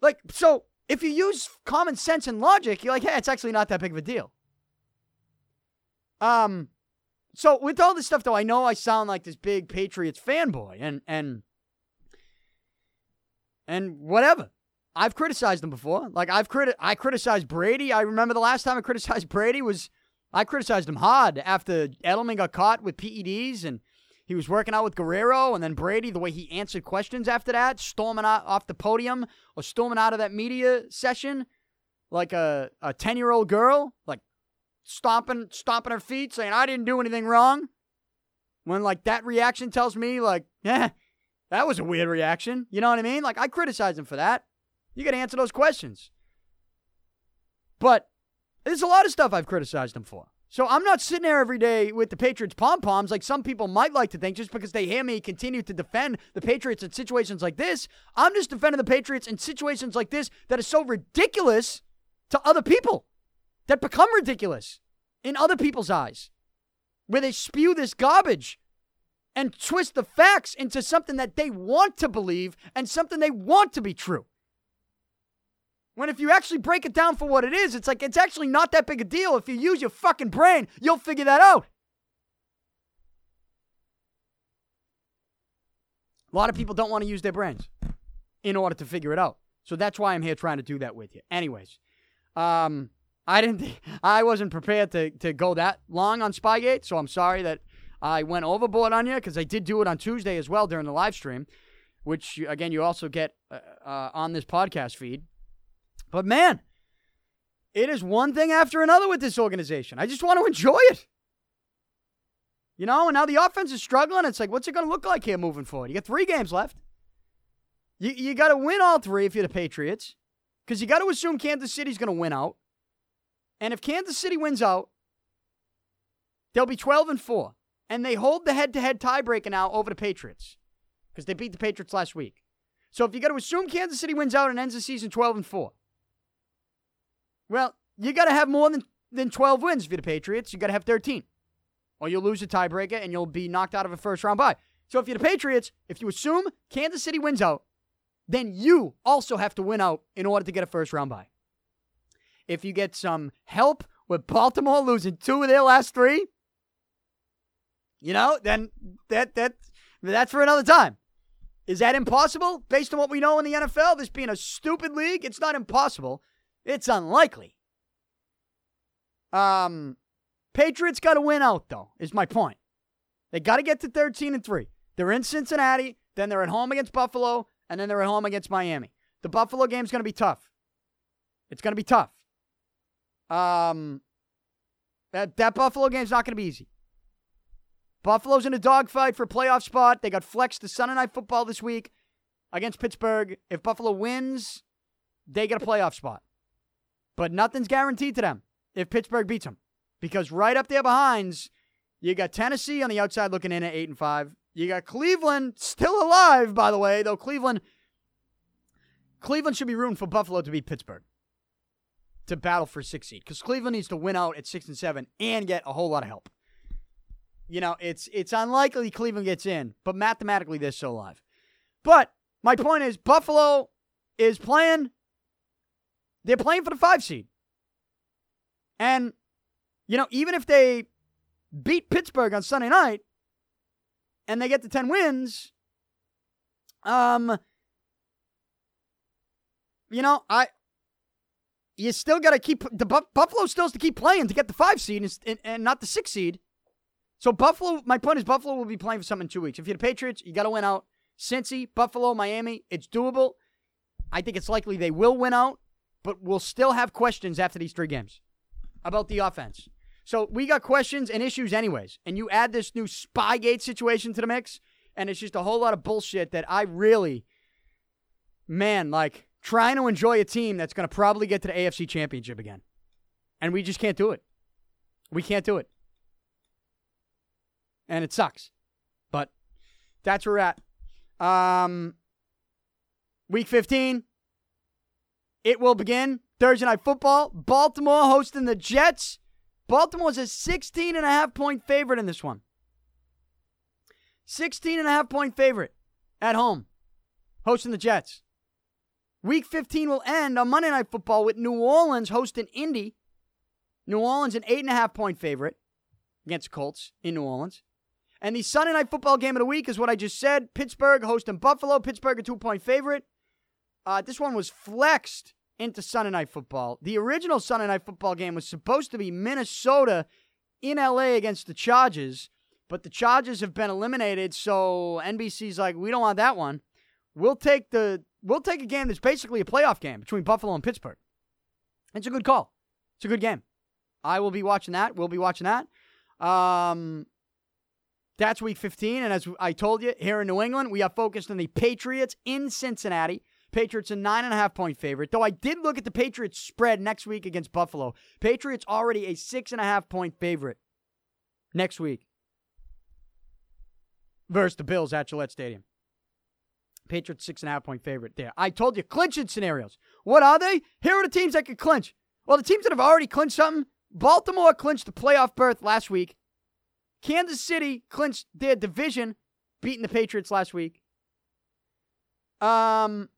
Like, so if you use common sense and logic, you're like, hey, it's actually not that big of a deal. Um, so with all this stuff, though, I know I sound like this big Patriots fanboy, and and and whatever. I've criticized them before. Like I've criti- I criticized Brady. I remember the last time I criticized Brady was I criticized him hard after Edelman got caught with PEDs and he was working out with Guerrero and then Brady the way he answered questions after that, storming out off the podium or storming out of that media session like a a 10-year-old girl, like stomping stomping her feet saying I didn't do anything wrong. When like that reaction tells me like, yeah, that was a weird reaction. You know what I mean? Like I criticize him for that. You got to answer those questions. But there's a lot of stuff I've criticized him for. So I'm not sitting there every day with the Patriots pom poms like some people might like to think just because they hear me continue to defend the Patriots in situations like this. I'm just defending the Patriots in situations like this that is so ridiculous to other people, that become ridiculous in other people's eyes, where they spew this garbage and twist the facts into something that they want to believe and something they want to be true. When if you actually break it down for what it is, it's like it's actually not that big a deal. If you use your fucking brain, you'll figure that out. A lot of people don't want to use their brains in order to figure it out. So that's why I'm here trying to do that with you. Anyways, um, I didn't. Th- I wasn't prepared to to go that long on Spygate, so I'm sorry that I went overboard on you because I did do it on Tuesday as well during the live stream, which again you also get uh, uh, on this podcast feed. But man, it is one thing after another with this organization. I just want to enjoy it. You know, and now the offense is struggling. It's like, what's it going to look like here moving forward? You got three games left. You, you got to win all three if you're the Patriots, because you got to assume Kansas City's going to win out. And if Kansas City wins out, they'll be 12 and 4. And they hold the head to head tiebreaker now over the Patriots because they beat the Patriots last week. So if you got to assume Kansas City wins out and ends the season 12 and 4, well, you got to have more than, than 12 wins if you're the Patriots. You got to have 13. Or you'll lose a tiebreaker and you'll be knocked out of a first round bye. So if you're the Patriots, if you assume Kansas City wins out, then you also have to win out in order to get a first round bye. If you get some help with Baltimore losing two of their last three, you know, then that that that's for another time. Is that impossible based on what we know in the NFL? This being a stupid league, it's not impossible. It's unlikely. Um, Patriots got to win out though. Is my point. They got to get to 13 and 3. They're in Cincinnati, then they're at home against Buffalo, and then they're at home against Miami. The Buffalo game's going to be tough. It's going to be tough. Um that that Buffalo game's not going to be easy. Buffalo's in a dogfight for a playoff spot. They got flexed to Sunday night football this week against Pittsburgh. If Buffalo wins, they get a playoff spot. But nothing's guaranteed to them if Pittsburgh beats them. Because right up there behind, you got Tennessee on the outside looking in at 8 and 5. You got Cleveland still alive, by the way, though Cleveland Cleveland should be rooting for Buffalo to beat Pittsburgh to battle for six seed because Cleveland needs to win out at six and seven and get a whole lot of help. You know, it's it's unlikely Cleveland gets in, but mathematically they're still alive. But my point is, Buffalo is playing they're playing for the five seed. And, you know, even if they beat Pittsburgh on Sunday night and they get to 10 wins, um, you know, I, you still got to keep the Buffalo still has to keep playing to get the five seed and, and, not the six seed. So Buffalo, my point is Buffalo will be playing for something in two weeks. If you're the Patriots, you got to win out. Cincy, Buffalo, Miami, it's doable. I think it's likely they will win out but we'll still have questions after these three games about the offense. So we got questions and issues, anyways. And you add this new Spygate situation to the mix, and it's just a whole lot of bullshit that I really, man, like, trying to enjoy a team that's going to probably get to the AFC Championship again. And we just can't do it. We can't do it. And it sucks. But that's where we're at. Um, week 15, it will begin. Thursday night football. Baltimore hosting the Jets. Baltimore's a 16 and a half point favorite in this one. 16 and a half point favorite at home, hosting the Jets. Week 15 will end on Monday Night Football with New Orleans hosting Indy. New Orleans, an 8.5 point favorite against Colts in New Orleans. And the Sunday Night Football game of the week is what I just said Pittsburgh hosting Buffalo. Pittsburgh, a two point favorite. Uh, this one was flexed into Sunday Night Football. The original Sunday Night Football game was supposed to be Minnesota in LA against the Chargers, but the Chargers have been eliminated, so NBC's like, we don't want that one. We'll take the we'll take a game that's basically a playoff game between Buffalo and Pittsburgh. It's a good call. It's a good game. I will be watching that. We'll be watching that. Um, that's week 15. And as I told you, here in New England, we are focused on the Patriots in Cincinnati. Patriots a nine and a half point favorite. Though I did look at the Patriots spread next week against Buffalo. Patriots already a six and a half point favorite next week versus the Bills at Gillette Stadium. Patriots six and a half point favorite there. I told you clinching scenarios. What are they? Here are the teams that could clinch. Well, the teams that have already clinched something. Baltimore clinched the playoff berth last week. Kansas City clinched their division, beating the Patriots last week. Um,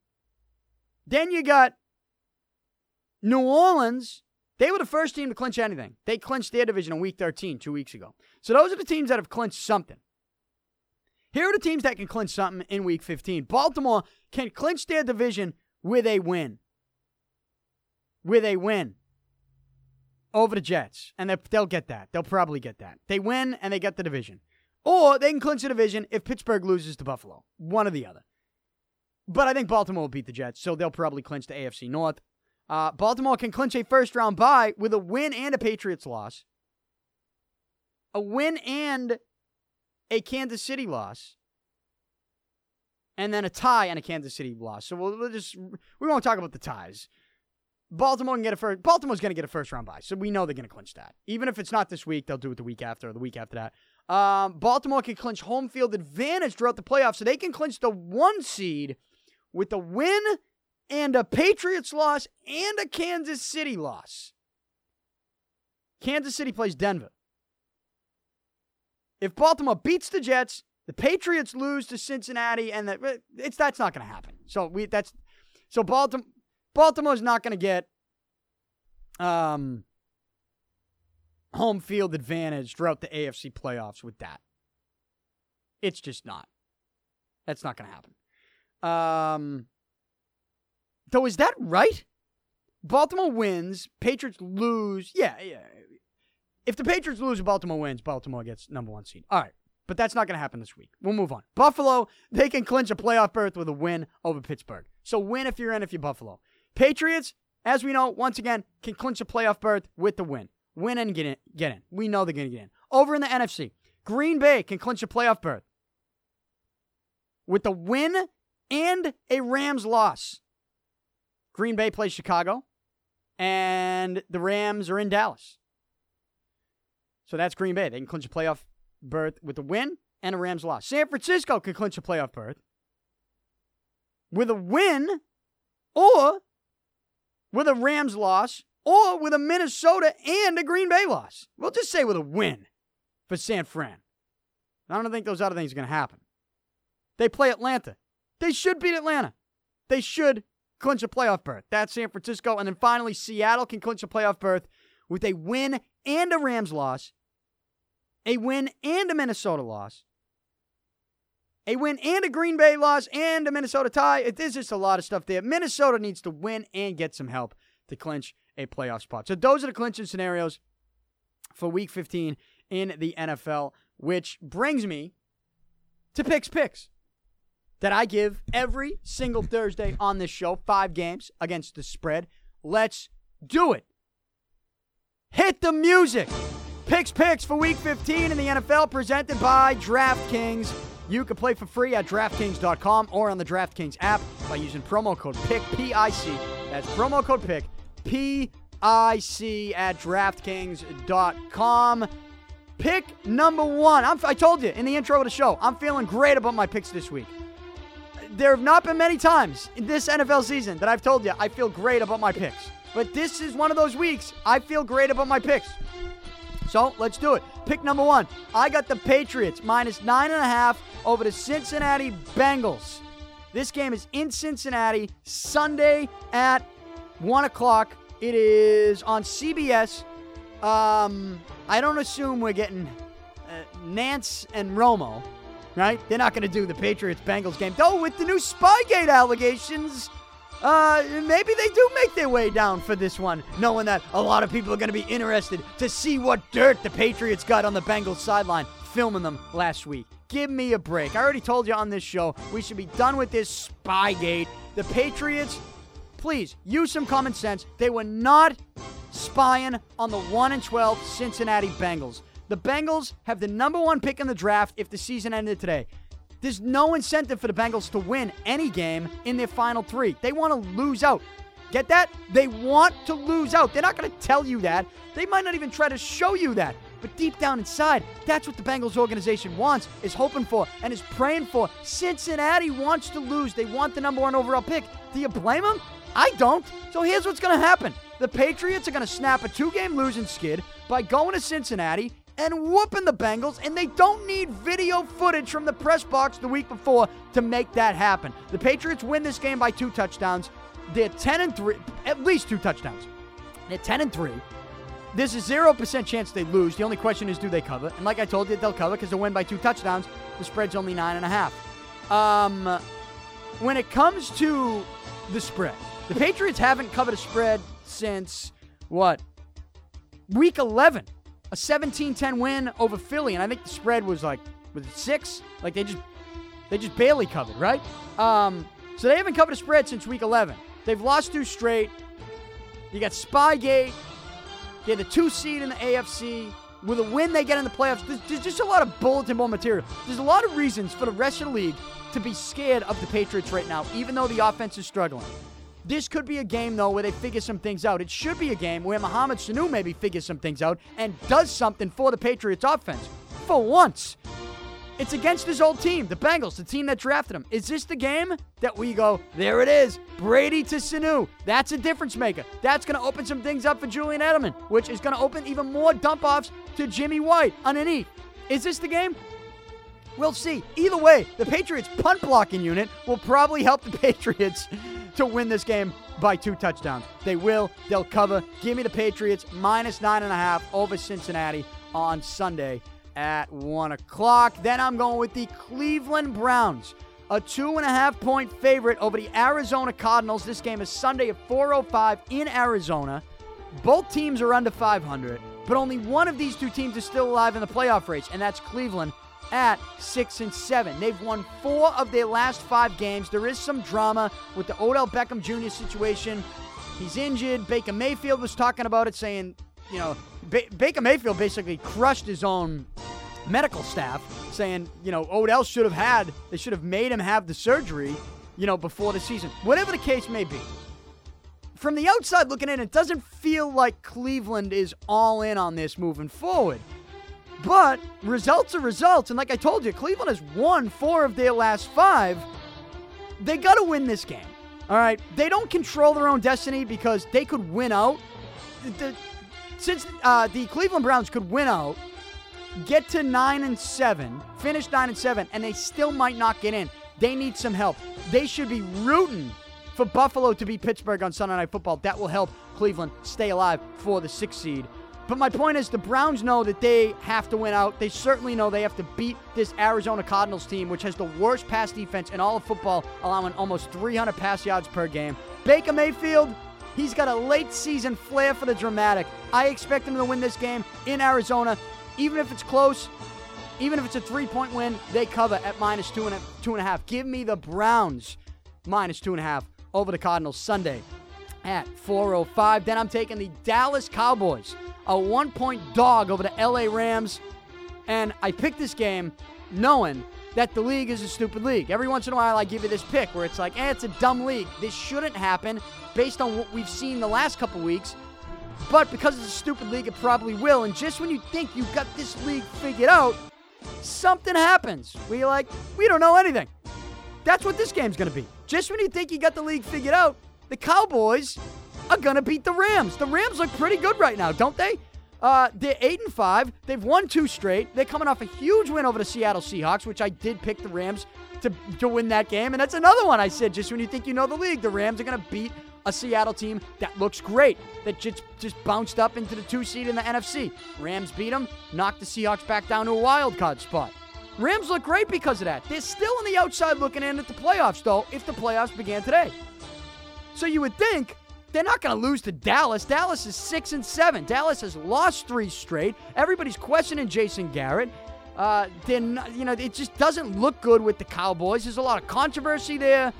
then you got New Orleans. They were the first team to clinch anything. They clinched their division in week 13, two weeks ago. So those are the teams that have clinched something. Here are the teams that can clinch something in week 15. Baltimore can clinch their division with a win. With a win over the Jets. And they'll get that. They'll probably get that. They win and they get the division. Or they can clinch the division if Pittsburgh loses to Buffalo. One or the other. But I think Baltimore will beat the Jets, so they'll probably clinch the AFC North. Uh, Baltimore can clinch a first round bye with a win and a Patriots loss. A win and a Kansas City loss, and then a tie and a Kansas City loss. So we'll, we'll just we won't talk about the ties. Baltimore can get a first. Baltimore's going to get a first round bye, so we know they're going to clinch that. Even if it's not this week, they'll do it the week after or the week after that. Um, Baltimore can clinch home field advantage throughout the playoffs, so they can clinch the one seed with a win and a Patriots loss and a Kansas City loss. Kansas City plays Denver. If Baltimore beats the Jets, the Patriots lose to Cincinnati, and the, it's that's not going to happen. So we that's so Baltimore Baltimore's not going to get um home field advantage throughout the AFC playoffs with that. It's just not. That's not going to happen. Um, though, is that right? Baltimore wins, Patriots lose. Yeah, yeah. If the Patriots lose, Baltimore wins, Baltimore gets number one seed. All right. But that's not going to happen this week. We'll move on. Buffalo, they can clinch a playoff berth with a win over Pittsburgh. So win if you're in, if you're Buffalo. Patriots, as we know, once again, can clinch a playoff berth with the win. Win and get in. Get in. We know they're going to get in. Over in the NFC, Green Bay can clinch a playoff berth with the win and a Rams loss. Green Bay plays Chicago, and the Rams are in Dallas. So that's Green Bay. They can clinch a playoff berth with a win and a Rams loss. San Francisco can clinch a playoff berth with a win or with a Rams loss or with a Minnesota and a Green Bay loss. We'll just say with a win for San Fran. I don't think those other things are going to happen. They play Atlanta. They should beat Atlanta. They should clinch a playoff berth. That's San Francisco. And then finally, Seattle can clinch a playoff berth with a win and a Rams loss a win and a Minnesota loss, a win and a Green Bay loss, and a Minnesota tie. There's just a lot of stuff there. Minnesota needs to win and get some help to clinch a playoff spot. So those are the clinching scenarios for Week 15 in the NFL, which brings me to Pic's Picks that I give every single Thursday on this show. Five games against the spread. Let's do it. Hit the music. Pic's Picks for Week 15 in the NFL presented by DraftKings. You can play for free at DraftKings.com or on the DraftKings app by using promo code PICK, P-I-C. That's promo code PICK, P-I-C at DraftKings.com. Pick number one. I'm, I told you in the intro of the show, I'm feeling great about my picks this week. There have not been many times in this NFL season that I've told you I feel great about my picks. But this is one of those weeks I feel great about my picks. So let's do it. Pick number one. I got the Patriots minus nine and a half over the Cincinnati Bengals. This game is in Cincinnati Sunday at one o'clock. It is on CBS. Um, I don't assume we're getting uh, Nance and Romo, right? They're not going to do the Patriots Bengals game. Though, with the new Spygate allegations, uh, maybe they do make their way down for this one, knowing that a lot of people are going to be interested to see what dirt the Patriots got on the Bengals sideline filming them last week. Give me a break. I already told you on this show we should be done with this Spygate. The Patriots, please use some common sense. They were not spying on the 1 and 12 Cincinnati Bengals. The Bengals have the number one pick in the draft if the season ended today. There's no incentive for the Bengals to win any game in their final three. They want to lose out. Get that? They want to lose out. They're not going to tell you that. They might not even try to show you that. But deep down inside, that's what the Bengals organization wants, is hoping for, and is praying for. Cincinnati wants to lose. They want the number one overall pick. Do you blame them? I don't. So here's what's going to happen the Patriots are going to snap a two game losing skid by going to Cincinnati and whooping the Bengals, and they don't need video footage from the press box the week before to make that happen. The Patriots win this game by two touchdowns. They're 10 and 3, at least two touchdowns. They're 10 and 3. There's a 0% chance they lose. The only question is, do they cover? And like I told you, they'll cover because they win by two touchdowns. The spread's only 9.5. Um, when it comes to the spread, the Patriots haven't covered a spread since, what, week 11. A 17-10 win over Philly, and I think the spread was like, it six? Like they just, they just barely covered, right? Um, so they haven't covered a spread since week 11. They've lost two straight. You got Spygate. They're the two seed in the AFC. With a win, they get in the playoffs. There's, there's just a lot of bulletin board material. There's a lot of reasons for the rest of the league to be scared of the Patriots right now, even though the offense is struggling. This could be a game, though, where they figure some things out. It should be a game where Mohamed Sanu maybe figures some things out and does something for the Patriots offense. For once. It's against his old team, the Bengals, the team that drafted him. Is this the game that we go, there it is, Brady to Sanu? That's a difference maker. That's going to open some things up for Julian Edelman, which is going to open even more dump offs to Jimmy White underneath. Is this the game? We'll see. Either way, the Patriots' punt blocking unit will probably help the Patriots to win this game by two touchdowns. They will. They'll cover. Give me the Patriots minus nine and a half over Cincinnati on Sunday at 1 o'clock. Then I'm going with the Cleveland Browns, a two and a half point favorite over the Arizona Cardinals. This game is Sunday at 4:05 in Arizona. Both teams are under 500, but only one of these two teams is still alive in the playoff race, and that's Cleveland at six and seven. They've won four of their last five games. There is some drama with the Odell Beckham Jr. situation. He's injured. Baker Mayfield was talking about it, saying, you know, ba- Baker Mayfield basically crushed his own medical staff, saying, you know, Odell should have had, they should have made him have the surgery, you know, before the season. Whatever the case may be. From the outside looking in, it doesn't feel like Cleveland is all in on this moving forward. But results are results. And like I told you, Cleveland has won four of their last five. They got to win this game. All right. They don't control their own destiny because they could win out. The, since uh, the Cleveland Browns could win out, get to nine and seven, finish nine and seven, and they still might not get in. They need some help. They should be rooting for Buffalo to beat Pittsburgh on Sunday Night Football. That will help Cleveland stay alive for the sixth seed. But my point is, the Browns know that they have to win out. They certainly know they have to beat this Arizona Cardinals team, which has the worst pass defense in all of football, allowing almost 300 pass yards per game. Baker Mayfield, he's got a late season flair for the dramatic. I expect him to win this game in Arizona, even if it's close. Even if it's a three point win, they cover at minus two and, a, two and a half. Give me the Browns minus two and a half over the Cardinals Sunday at 405. Then I'm taking the Dallas Cowboys a one point dog over the LA Rams. And I picked this game knowing that the league is a stupid league. Every once in a while, I give you this pick where it's like, eh, it's a dumb league. This shouldn't happen based on what we've seen the last couple weeks. But because it's a stupid league, it probably will. And just when you think you've got this league figured out, something happens you're like, we don't know anything. That's what this game's going to be. Just when you think you got the league figured out, the Cowboys are going to beat the Rams. The Rams look pretty good right now, don't they? Uh, they're eight and five. They've won two straight. They're coming off a huge win over the Seattle Seahawks, which I did pick the Rams to to win that game. And that's another one I said. Just when you think you know the league, the Rams are going to beat a Seattle team that looks great, that just just bounced up into the two seed in the NFC. Rams beat them, knocked the Seahawks back down to a wild card spot. Rams look great because of that. They're still on the outside looking in at the playoffs, though, if the playoffs began today. So you would think they're not going to lose to Dallas. Dallas is six and seven. Dallas has lost three straight. Everybody's questioning Jason Garrett. Uh, then you know it just doesn't look good with the Cowboys. There's a lot of controversy there.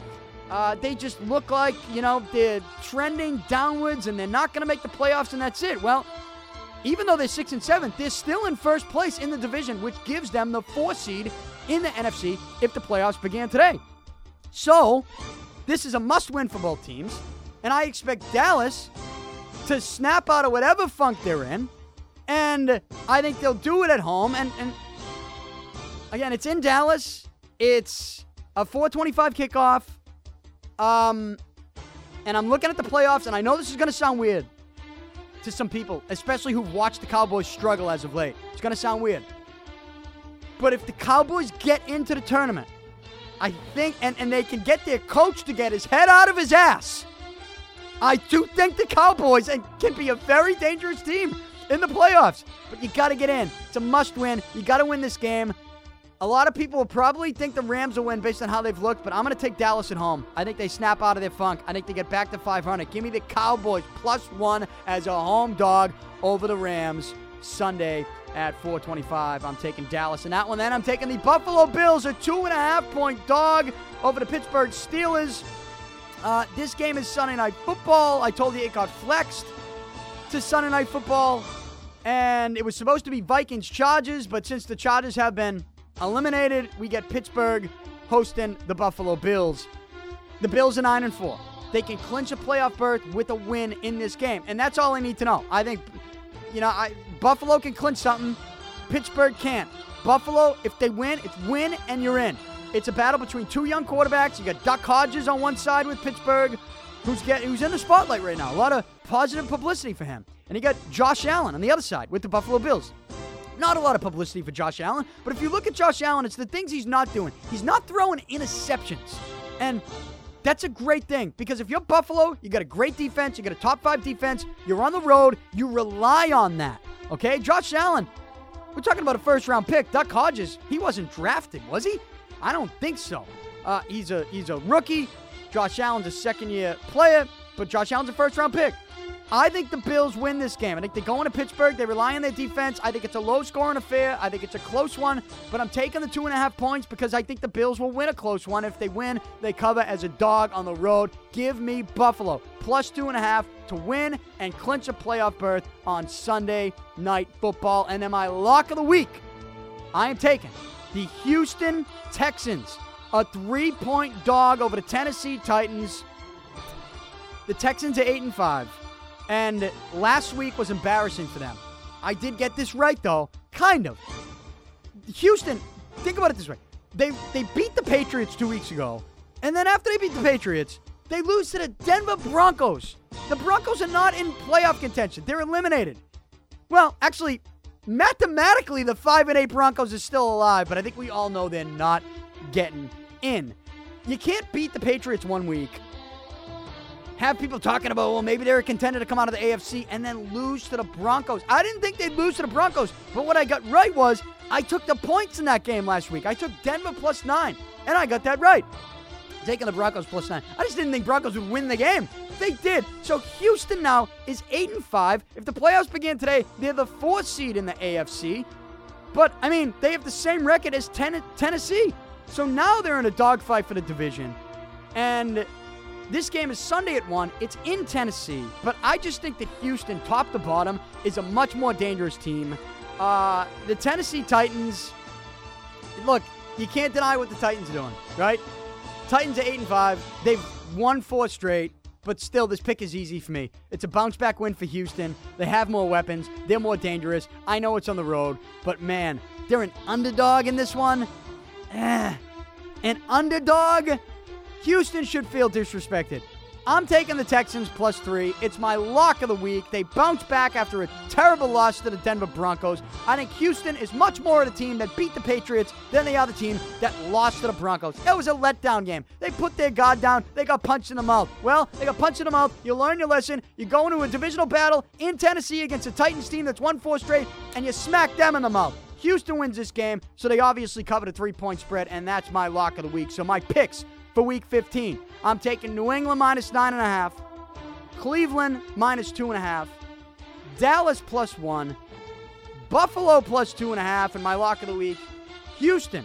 Uh, they just look like you know they're trending downwards, and they're not going to make the playoffs, and that's it. Well, even though they're six and seven, they're still in first place in the division, which gives them the four seed in the NFC if the playoffs began today. So, this is a must-win for both teams. And I expect Dallas to snap out of whatever funk they're in. And I think they'll do it at home. And, and again, it's in Dallas. It's a 425 kickoff. Um, and I'm looking at the playoffs, and I know this is going to sound weird to some people, especially who've watched the Cowboys struggle as of late. It's going to sound weird. But if the Cowboys get into the tournament, I think, and, and they can get their coach to get his head out of his ass I do think the Cowboys can be a very dangerous team in the playoffs. But you got to get in. It's a must win. You got to win this game. A lot of people will probably think the Rams will win based on how they've looked, but I'm going to take Dallas at home. I think they snap out of their funk. I think they get back to 500. Give me the Cowboys plus one as a home dog over the Rams Sunday at 425. I'm taking Dallas in that one. Then I'm taking the Buffalo Bills, a two and a half point dog over the Pittsburgh Steelers. Uh, this game is Sunday Night Football. I told you it got flexed to Sunday Night Football, and it was supposed to be Vikings Chargers, but since the Chargers have been eliminated, we get Pittsburgh hosting the Buffalo Bills. The Bills are 9 and 4. They can clinch a playoff berth with a win in this game, and that's all I need to know. I think, you know, I, Buffalo can clinch something, Pittsburgh can't. Buffalo, if they win, it's win and you're in. It's a battle between two young quarterbacks. You got Duck Hodges on one side with Pittsburgh, who's get who's in the spotlight right now. A lot of positive publicity for him. And you got Josh Allen on the other side with the Buffalo Bills. Not a lot of publicity for Josh Allen, but if you look at Josh Allen, it's the things he's not doing. He's not throwing interceptions. And that's a great thing because if you're Buffalo, you got a great defense, you got a top five defense, you're on the road, you rely on that. Okay? Josh Allen, we're talking about a first round pick. Duck Hodges, he wasn't drafted, was he? I don't think so. Uh, he's a he's a rookie. Josh Allen's a second year player, but Josh Allen's a first round pick. I think the Bills win this game. I think they go into Pittsburgh. They rely on their defense. I think it's a low scoring affair. I think it's a close one, but I'm taking the two and a half points because I think the Bills will win a close one. If they win, they cover as a dog on the road. Give me Buffalo plus two and a half to win and clinch a playoff berth on Sunday night football. And then my lock of the week, I am taking the Houston Texans, a three point dog over the Tennessee Titans. The Texans are 8 and 5. And last week was embarrassing for them. I did get this right, though. Kind of. Houston, think about it this way. They, they beat the Patriots two weeks ago. And then after they beat the Patriots, they lose to the Denver Broncos. The Broncos are not in playoff contention. They're eliminated. Well, actually, mathematically the 5 and 8 Broncos is still alive, but I think we all know they're not getting in. You can't beat the Patriots one week. Have people talking about, well, maybe they're a contender to come out of the AFC and then lose to the Broncos. I didn't think they'd lose to the Broncos, but what I got right was I took the points in that game last week. I took Denver plus nine, and I got that right. Taking the Broncos plus nine. I just didn't think Broncos would win the game. They did. So Houston now is eight and five. If the playoffs begin today, they're the fourth seed in the AFC. But I mean, they have the same record as ten- Tennessee. So now they're in a dogfight for the division. And this game is Sunday at 1. It's in Tennessee. But I just think that Houston, top to bottom, is a much more dangerous team. Uh, the Tennessee Titans, look, you can't deny what the Titans are doing, right? Titans are eight and five. They've won four straight, but still, this pick is easy for me. It's a bounce back win for Houston. They have more weapons. They're more dangerous. I know it's on the road, but man, they're an underdog in this one. Eh. An underdog? Houston should feel disrespected. I'm taking the Texans plus three. It's my lock of the week. They bounce back after a terrible loss to the Denver Broncos. I think Houston is much more of the team that beat the Patriots than they are the team that lost to the Broncos. It was a letdown game. They put their guard down. They got punched in the mouth. Well, they got punched in the mouth. You learn your lesson. You go into a divisional battle in Tennessee against a Titans team that's won four straight, and you smack them in the mouth. Houston wins this game, so they obviously covered a three point spread, and that's my lock of the week. So my picks for week 15. I'm taking New England minus 9.5, Cleveland minus 2.5, Dallas plus 1, Buffalo plus 2.5, and my lock of the week, Houston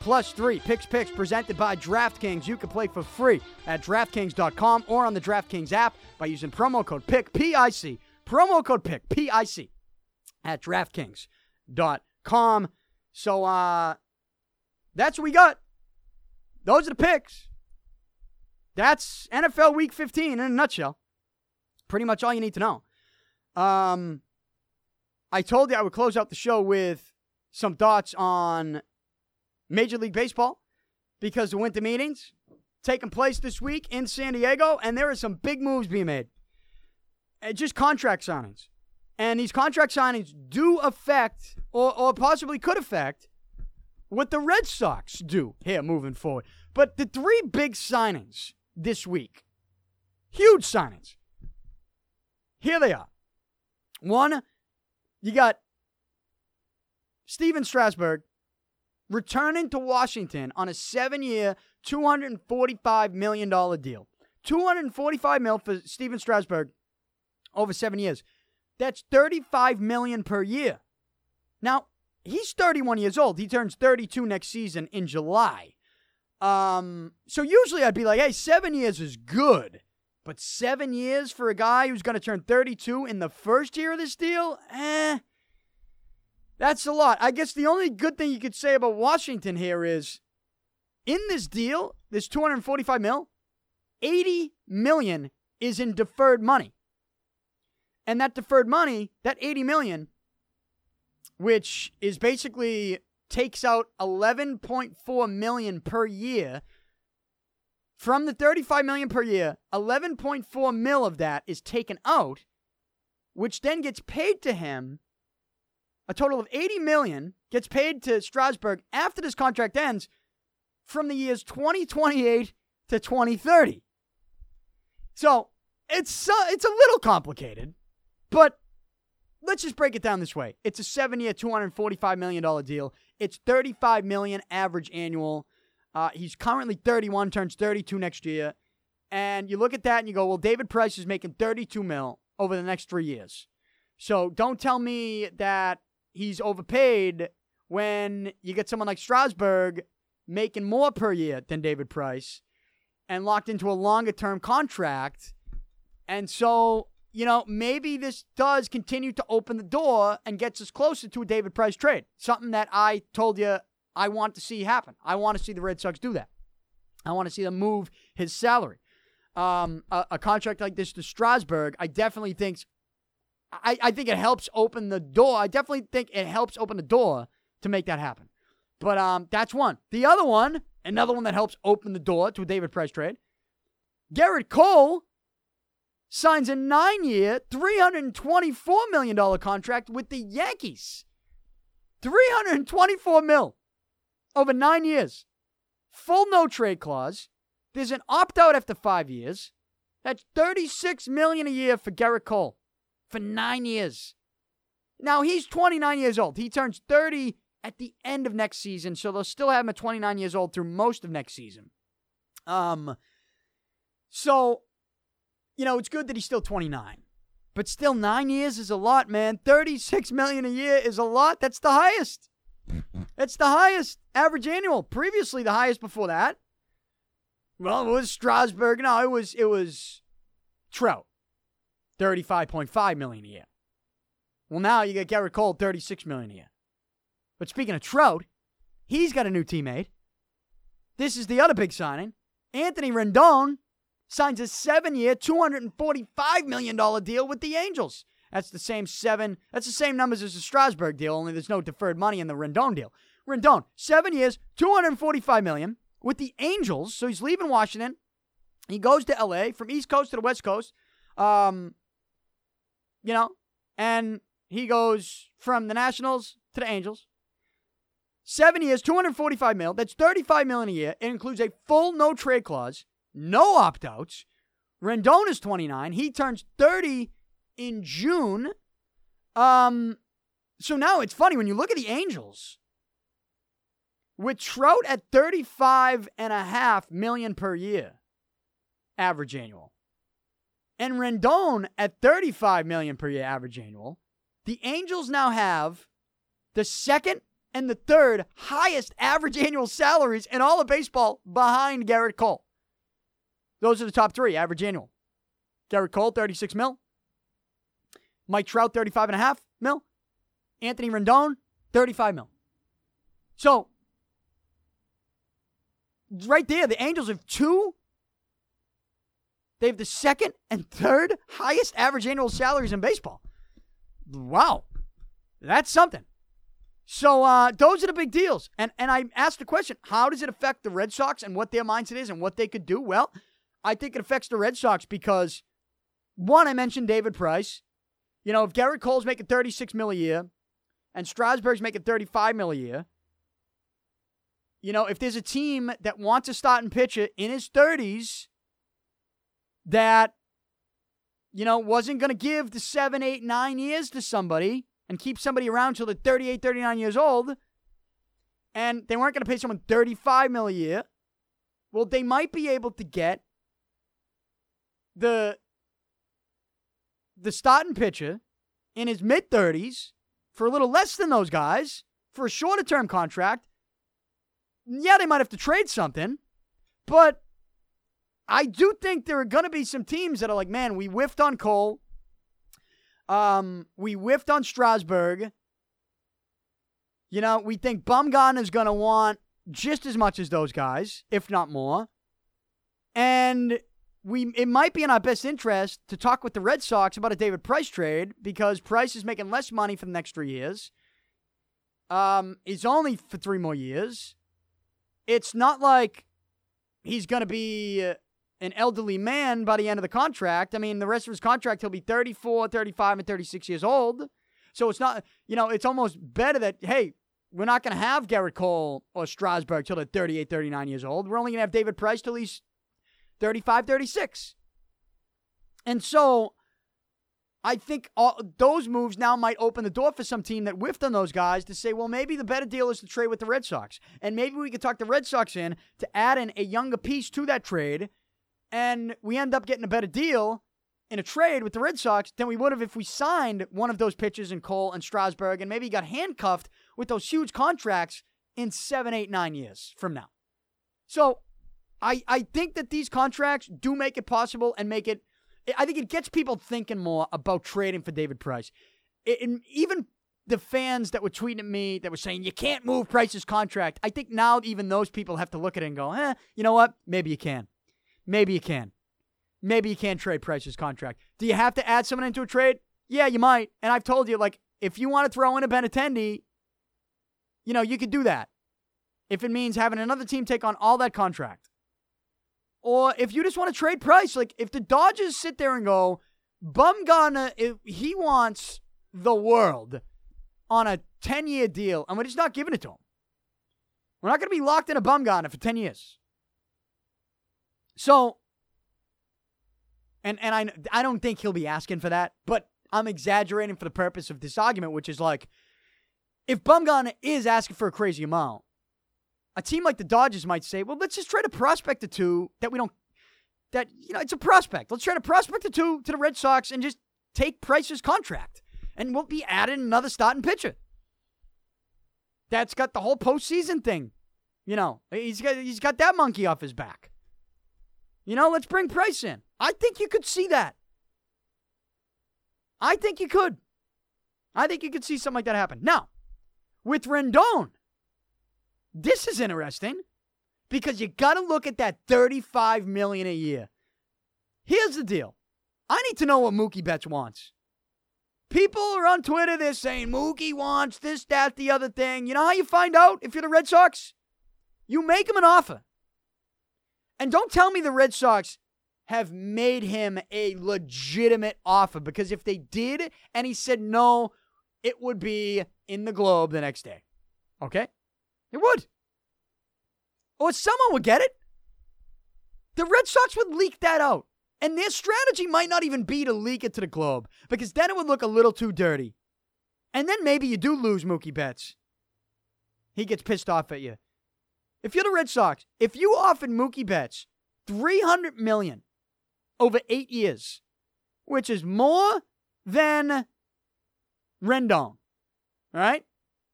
plus 3. Pic's Picks presented by DraftKings. You can play for free at DraftKings.com or on the DraftKings app by using promo code PIC, P-I-C. Promo code PIC, P-I-C, at DraftKings.com. So, uh, that's what we got. Those are the picks. That's NFL Week 15 in a nutshell. Pretty much all you need to know. Um, I told you I would close out the show with some thoughts on Major League Baseball because the winter meetings taking place this week in San Diego, and there are some big moves being made. And just contract signings. And these contract signings do affect, or, or possibly could affect, what the Red Sox do here moving forward. But the three big signings this week, huge signings, here they are. One, you got Stephen Strasburg returning to Washington on a seven-year, $245 million deal. 245 mil for Stephen Strasburg over seven years. That's 35 million per year. Now, he's 31 years old. He turns 32 next season in July. Um, so usually I'd be like, hey, seven years is good. But seven years for a guy who's going to turn 32 in the first year of this deal? Eh. That's a lot. I guess the only good thing you could say about Washington here is in this deal, this 245 mil, 80 million is in deferred money. And that deferred money, that 80 million, which is basically takes out 11.4 million per year from the 35 million per year 11.4 mil of that is taken out which then gets paid to him a total of 80 million gets paid to Strasburg after this contract ends from the years 2028 to 2030 so it's uh, it's a little complicated but let's just break it down this way. It's a seven-year, $245 million deal. It's 35 million average annual. Uh, he's currently 31, turns 32 next year. And you look at that and you go, well, David Price is making 32 mil over the next three years. So don't tell me that he's overpaid when you get someone like Strasburg making more per year than David Price and locked into a longer term contract. And so you know, maybe this does continue to open the door and gets us closer to a David Price trade. Something that I told you I want to see happen. I want to see the Red Sox do that. I want to see them move his salary. Um, a, a, contract like this to Strasburg, I definitely think. I, I think it helps open the door. I definitely think it helps open the door to make that happen. But um, that's one. The other one, another one that helps open the door to a David Price trade. Gerrit Cole signs a nine year, $324 million contract with the Yankees. 324 mil over nine years. Full no trade clause. There's an opt out after five years. That's 36 million a year for Gerrit Cole for nine years. Now he's 29 years old. He turns 30 at the end of next season, so they'll still have him at 29 years old through most of next season. Um, so you know, it's good that he's still 29. But still, nine years is a lot, man. 36 million a year is a lot. That's the highest. That's the highest average annual. Previously, the highest before that. Well, it was Strasburg. No, it was it was Trout. 35.5 million a year. Well, now you get Gerrit Cole, 36 million a year. But speaking of Trout, He's got a new teammate. This is the other big signing. Anthony Rendon signs a seven-year, $245 million deal with the Angels. That's the same seven. That's the same numbers as the Strasburg deal, only there's no deferred money in the Rendon deal. Rendon, seven years, 245 million with the Angels. So he's leaving Washington. He goes to LA from East Coast to the West Coast. Um, you know, and he goes from the Nationals to the Angels. Seven years, 245 mil. That's 35 million a year. It includes a full no trade clause, no opt outs. Rendon is 29. He turns 30 in June. Um, so now it's funny when you look at the Angels with Trout at 35 and a half million per year average annual and Rendon at 35 million per year average annual. The Angels now have the second and the third highest average annual salaries in all of baseball behind Gerrit Cole. Those are the top three average annual. Gerrit Cole, 36 mil. Mike Trout, 35 and a half mil. Anthony Rendon, 35 mil. So, right there, the Angels have two. They have the second and third highest average annual salaries in baseball. Wow. That's something. So uh, those are the big deals. And and I asked the question, how does it affect the Red Sox and what their mindset is and what they could do? Well, I think it affects the Red Sox because one, I mentioned David Price. You know, if Gerrit Cole's making 36 mil a year and Strasburg's making 35 mil a year, you know, if there's a team that wants a starting pitcher in his 30s that, you know, wasn't going to give the seven, eight, nine years to somebody and keep somebody around till they're 38, 39 years old, and they weren't going to pay someone 35 mil a year, well, they might be able to get the the starting pitcher in his mid 30s for a little less than those guys for a shorter term contract. Yeah, they might have to trade something, but I do think there are going to be some teams that are like, man, we whiffed on Cole. Um, we whiffed on Strasburg. You know, we think Bumgarner is going to want just as much as those guys, if not more. And we it might be in our best interest to talk with the Red Sox about a David Price trade because Price is making less money for the next three years. Um, it's only for three more years. It's not like he's going to be uh, an elderly man by the end of the contract. I mean, the rest of his contract, he'll be 34, 35, and 36 years old. So it's not, you know, it's almost better that, hey, we're not going to have Gerrit Cole or Strasburg till they're 38, 39 years old. We're only going to have David Price till he's 35 36. And so I think all, those moves now might open the door for some team that whiffed on those guys to say, well, maybe the better deal is to trade with the Red Sox. And maybe we could talk the Red Sox in to add in a younger piece to that trade. And we end up getting a better deal in a trade with the Red Sox than we would have if we signed one of those pitchers in Cole and Strasburg and maybe got handcuffed with those huge contracts in seven, eight, nine years from now. So I, I think that these contracts do make it possible and make it. I think it gets people thinking more about trading for David Price. And even the fans that were tweeting at me that were saying you can't move Price's contract. I think now even those people have to look at it and go, eh, you know what? Maybe you can. Maybe you can. Maybe you can trade Price's contract. Do you have to add someone into a trade? Yeah, you might. And I've told you, like, if you want to throw in a Benintendi, you know, you could do that. If it means having another team take on all that contract. Or if you just want to trade Price, like if the Dodgers sit there and go, Bumgarner, if he wants the world on a 10 year deal, and we're just not giving it to him. We're not going to be locked in a Bumgarner for 10 years. So, and and I I don't think he'll be asking for that, but I'm exaggerating for the purpose of this argument, which is like, if Bumgarner is asking for a crazy amount, a team like the Dodgers might say, well, let's just trade a prospect or two that we don't, that, you know, it's a prospect. Let's trade a prospect or two to the Red Sox and just take Price's contract. And we'll be adding another starting pitcher. That's got the whole postseason thing. You know, he's got, he's got that monkey off his back. You know, let's bring Price in. I think you could see that. I think you could. I think you could see something like that happen. Now, with Rendon, This is interesting because you got to look at that 35 million a year. Here's the deal. I need to know what Mookie Betts wants. People are on Twitter, they're saying Mookie wants this, that, the other thing. You know how you find out if you're the Red Sox? You make him an offer. And don't tell me the Red Sox have made him a legitimate offer because if they did and he said no, it would be in the Globe the next day. Okay? It would. Or someone would get it. The Red Sox would leak that out. And their strategy might not even be to leak it to the Globe because then it would look a little too dirty. And then maybe you do lose Mookie Betts. He gets pissed off at you. If you're the Red Sox, if you offered Mookie Betts 300 million over 8 years, which is more than Rendon, right?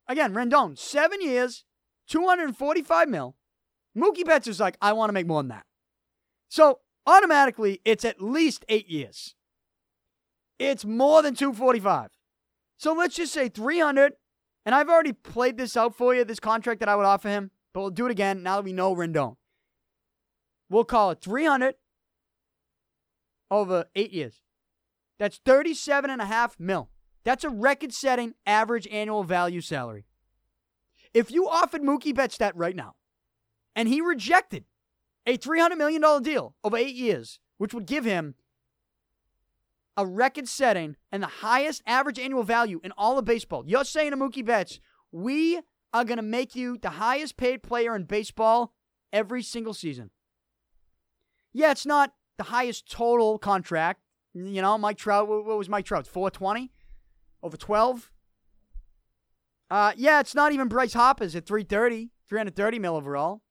Again, Rendon, 7 years, 245 mil. Mookie Betts is like, I want to make more than that. So, automatically, it's at least 8 years. It's more than 245. So let's just say 300 and I've already played this out for you, this contract that I would offer him. But we'll do it again now that we know Rendon. We'll call it 300 over eight years. That's 37 and a half mil. That's a record setting average annual value salary. If you offered Mookie Betts that right now, and he rejected a $300 million deal over eight years, which would give him a record setting and the highest average annual value in all of baseball, you're saying to Mookie Betts, we are going to make you the highest paid player in baseball every single season. Yeah, it's not the highest total contract. You know, Mike Trout, what was Mike Trout? 420 over 12? Uh, yeah, it's not even Bryce Harper's at 330, 330 mil overall.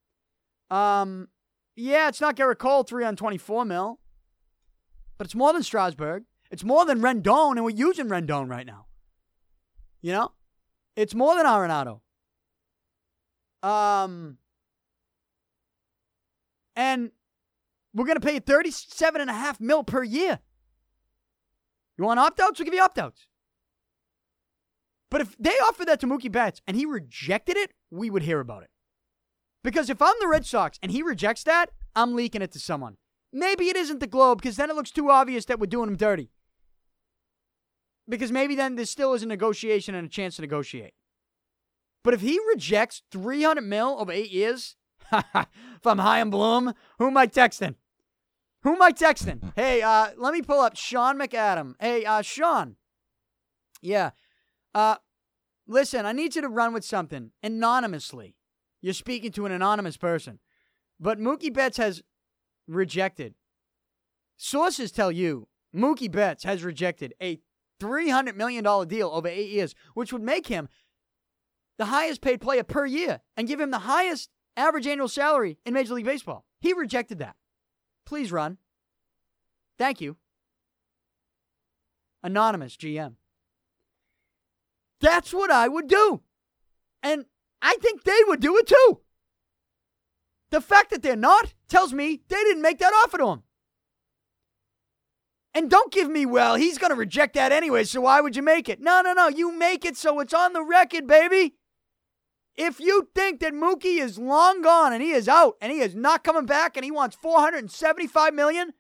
Um, yeah, it's not Gerrit Cole, 324 mil. But it's more than Strasburg. It's more than Rendon, and we're using Rendon right now. You know? It's more than Arenado. Um, and we're going to pay you 37 and a half mil per year. You want opt outs? We'll give you opt outs. But if they offered that to Mookie Betts and he rejected it, we would hear about it. Because if I'm the Red Sox and he rejects that, I'm leaking it to someone. Maybe it isn't the Globe because then it looks too obvious that we're doing him dirty. Because maybe then there still is a negotiation and a chance to negotiate. But if he rejects 300 mil over eight years, if I'm Chaim Bloom, who am I texting? Who am I texting? Hey, uh, let me pull up Sean McAdam. Hey, uh, Sean. Yeah. Uh, listen, I need you to run with something anonymously. You're speaking to an anonymous person. But Mookie Betts has rejected. Sources tell you Mookie Betts has rejected a $300 million deal over eight years, which would make him the highest paid player per year and give him the highest average annual salary in Major League Baseball. He rejected that. Please run. Thank you. Anonymous GM. That's what I would do. And I think they would do it too. The fact that they're not tells me they didn't make that offer to him. And don't give me, well, he's going to reject that anyway, so why would you make it? No, no, no. You make it so it's on the record, baby. If you think that Mookie is long gone and he is out and he is not coming back and he wants 475 million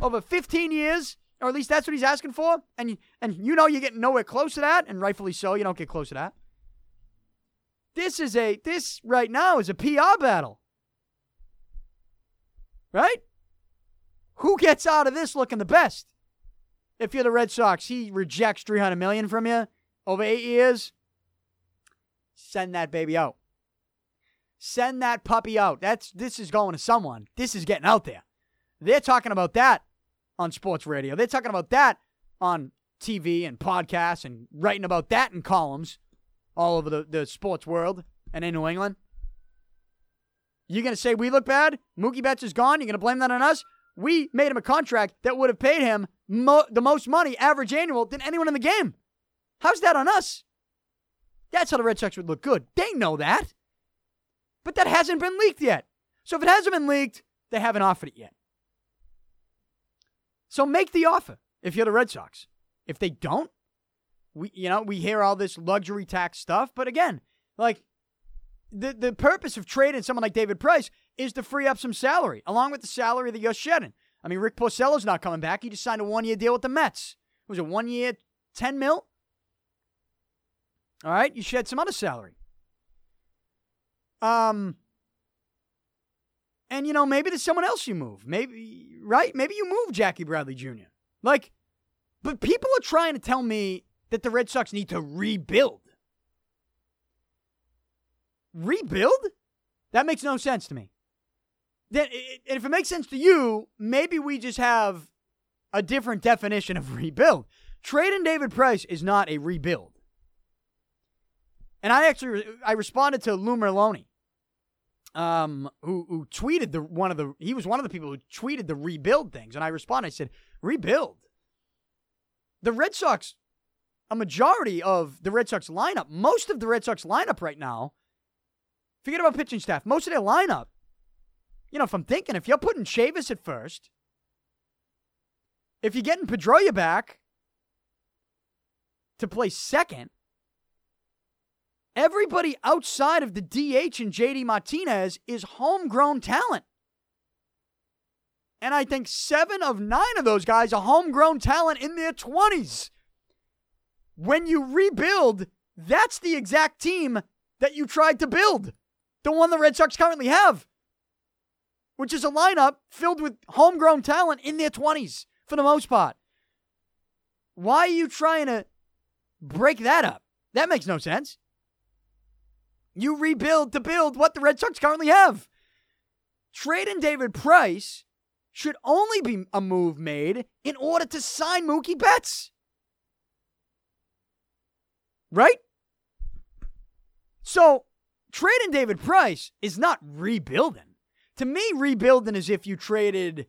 over 15 years, or at least that's what he's asking for, and and you know you're getting nowhere close to that, and rightfully so, you don't get close to that. This is a this right now is a PR battle. Right? Who gets out of this looking the best? If you're the Red Sox, he rejects 300 million from you over 8 years. Send that baby out. Send that puppy out. That's this is going to someone. This is getting out there. They're talking about that on sports radio. They're talking about that on TV and podcasts and writing about that in columns all over the, the sports world and in New England. You're going to say we look bad? Mookie Betts is gone. You're going to blame that on us? We made him a contract that would have paid him mo- the most money, average annual, than anyone in the game. How's that on us? That's how the Red Sox would look good. They know that. But that hasn't been leaked yet. So if it hasn't been leaked, they haven't offered it yet. So make the offer if you're the Red Sox. If they don't, we you know, we hear all this luxury tax stuff, but again, like the, the purpose of trading someone like David Price is to free up some salary, along with the salary that you're shedding. I mean, Rick Porcello's not coming back. He just signed a one year deal with the Mets. It was a one year, 10 mil? All right, you shed some other salary. Um, and you know, maybe there's someone else you move. Maybe, right? Maybe you move Jackie Bradley Jr. Like, but people are trying to tell me that the Red Sox need to rebuild. Rebuild? That makes no sense to me. Then, if it makes sense to you, maybe we just have a different definition of rebuild. Trading David Price is not a rebuild. And I actually I responded to Lou Merloni, um, who who tweeted the one of the he was one of the people who tweeted the rebuild things, and I responded. I said, "Rebuild." The Red Sox, a majority of the Red Sox lineup, most of the Red Sox lineup right now, forget about pitching staff. Most of their lineup, you know, if I'm thinking, if you're putting Chavis at first, if you're getting Pedroia back to play second, everybody outside of the DH and JD Martinez is homegrown talent. And I think seven of nine of those guys are homegrown talent in their 20s. When you rebuild, that's the exact team that you tried to build. The one the Red Sox currently have, which is a lineup filled with homegrown talent in their 20s for the most part. Why are you trying to break that up? That makes no sense. You rebuild to build what the Red Sox currently have. Trading David Price should only be a move made in order to sign Mookie Betts. Right? So, trading David Price is not rebuilding. To me, rebuilding is if you traded,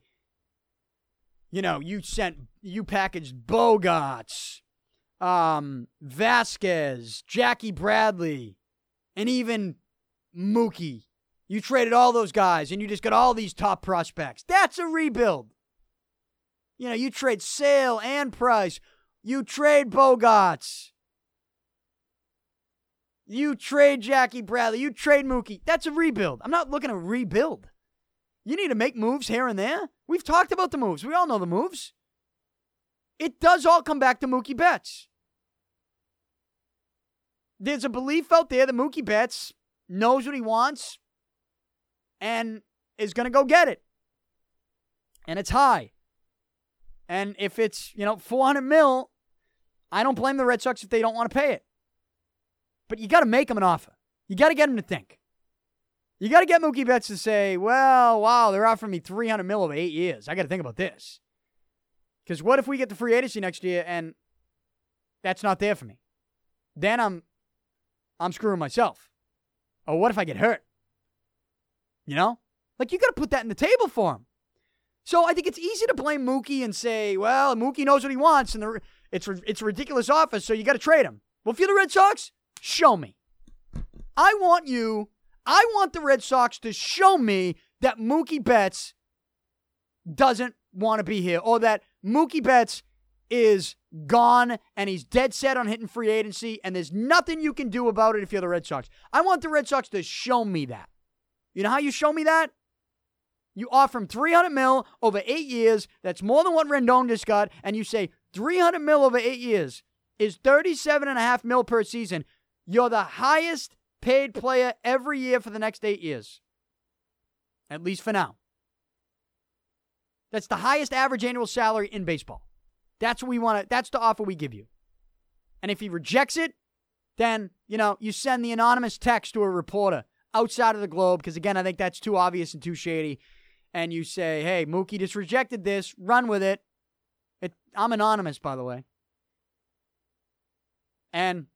you know, you sent, you packaged Bogaerts, um, Vazquez, Jackie Bradley, and even Mookie. You traded all those guys and you just got all these top prospects. That's a rebuild. You know, you trade Sale and Price. You trade Bogaerts. You trade Jackie Bradley. You trade Mookie. That's a rebuild. I'm not looking to rebuild. You need to make moves here and there. We've talked about the moves. We all know the moves. It does all come back to Mookie Betts there's a belief out there that Mookie Betts knows what he wants and is going to go get it. And it's high. And if it's, you know, 400 mil, I don't blame the Red Sox if they don't want to pay it. But you got to make them an offer. You got to get them to think. You got to get Mookie Betts to say, well, wow, they're offering me 300 mil over eight years. I got to think about this. Because what if we get the free agency next year and that's not there for me? Then I'm I'm screwing myself. Or what if I get hurt? You know? Like, you got to put that in the table for him. So I think it's easy to blame Mookie and say, well, Mookie knows what he wants and the, it's, it's a ridiculous office, so you got to trade him. Well, if you're the Red Sox, show me. I want you, I want the Red Sox to show me that Mookie Betts doesn't want to be here or that Mookie Betts is gone and he's dead set on hitting free agency, and there's nothing you can do about it if you're the Red Sox. I want the Red Sox to show me that. You know how you show me that? You offer him 300 mil over eight years. That's more than what Rendon just got. And you say 300 mil over eight years is 37 and a half mil per season. You're the highest paid player every year for the next eight years. At least for now. That's the highest average annual salary in baseball. That's what we want to, that's the offer we give you. And if he rejects it, then, you know, you send the anonymous text to a reporter outside of the globe, because again, I think that's too obvious and too shady. And you say, hey, Mookie just rejected this, run with it. it I'm anonymous, by the way. And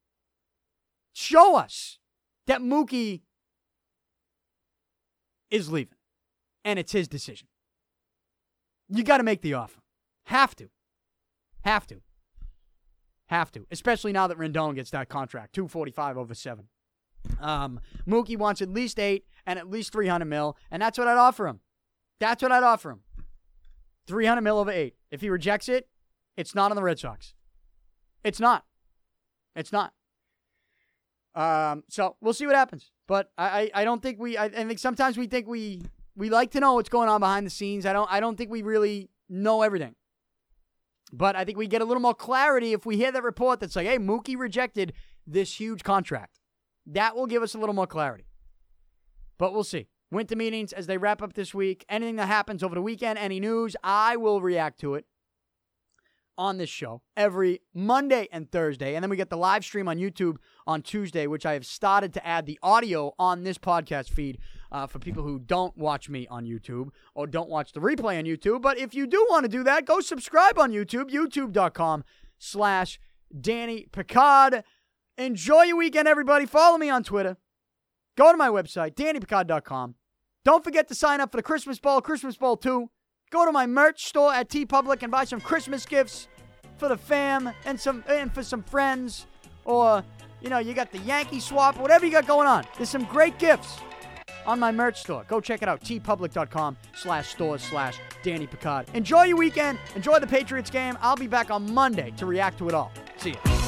show us that Mookie is leaving. And it's his decision. You got to make the offer. Have to. Have to. Have to. Especially now that Rendon gets that contract. 245 over seven. Um, Mookie wants at least eight and at least 300 mil, and that's what I'd offer him. That's what I'd offer him. 300 mil over eight. If he rejects it, it's not on the Red Sox. It's not. It's not. Um, so we'll see what happens. But I, I, I don't think we. I, I think sometimes we think we we like to know what's going on behind the scenes. I don't. I don't think we really know everything. But I think we get a little more clarity if we hear that report that's like, "Hey, Mookie rejected this huge contract." That will give us a little more clarity. But we'll see. Winter meetings as they wrap up this week. Anything that happens over the weekend, any news, I will react to it on this show every Monday and Thursday. And then we get the live stream on YouTube on Tuesday, which I have started to add the audio on this podcast feed uh, for people who don't watch me on YouTube or don't watch the replay on YouTube. But if you do want to do that, go subscribe on YouTube, youtube.com slash Danny Picard. Enjoy your weekend, everybody. Follow me on Twitter. Go to my website, dannypicard.com. Don't forget to sign up for the Christmas Ball, Christmas Ball 2. Go to my merch store at TeePublic and buy some Christmas gifts for the fam and some and for some friends. Or, you know, you got the Yankee swap, whatever you got going on. There's some great gifts on my merch store. Go check it out, teepublic.com slash stores slash Danny Picard. Enjoy your weekend. Enjoy the Patriots game. I'll be back on Monday to react to it all. See you.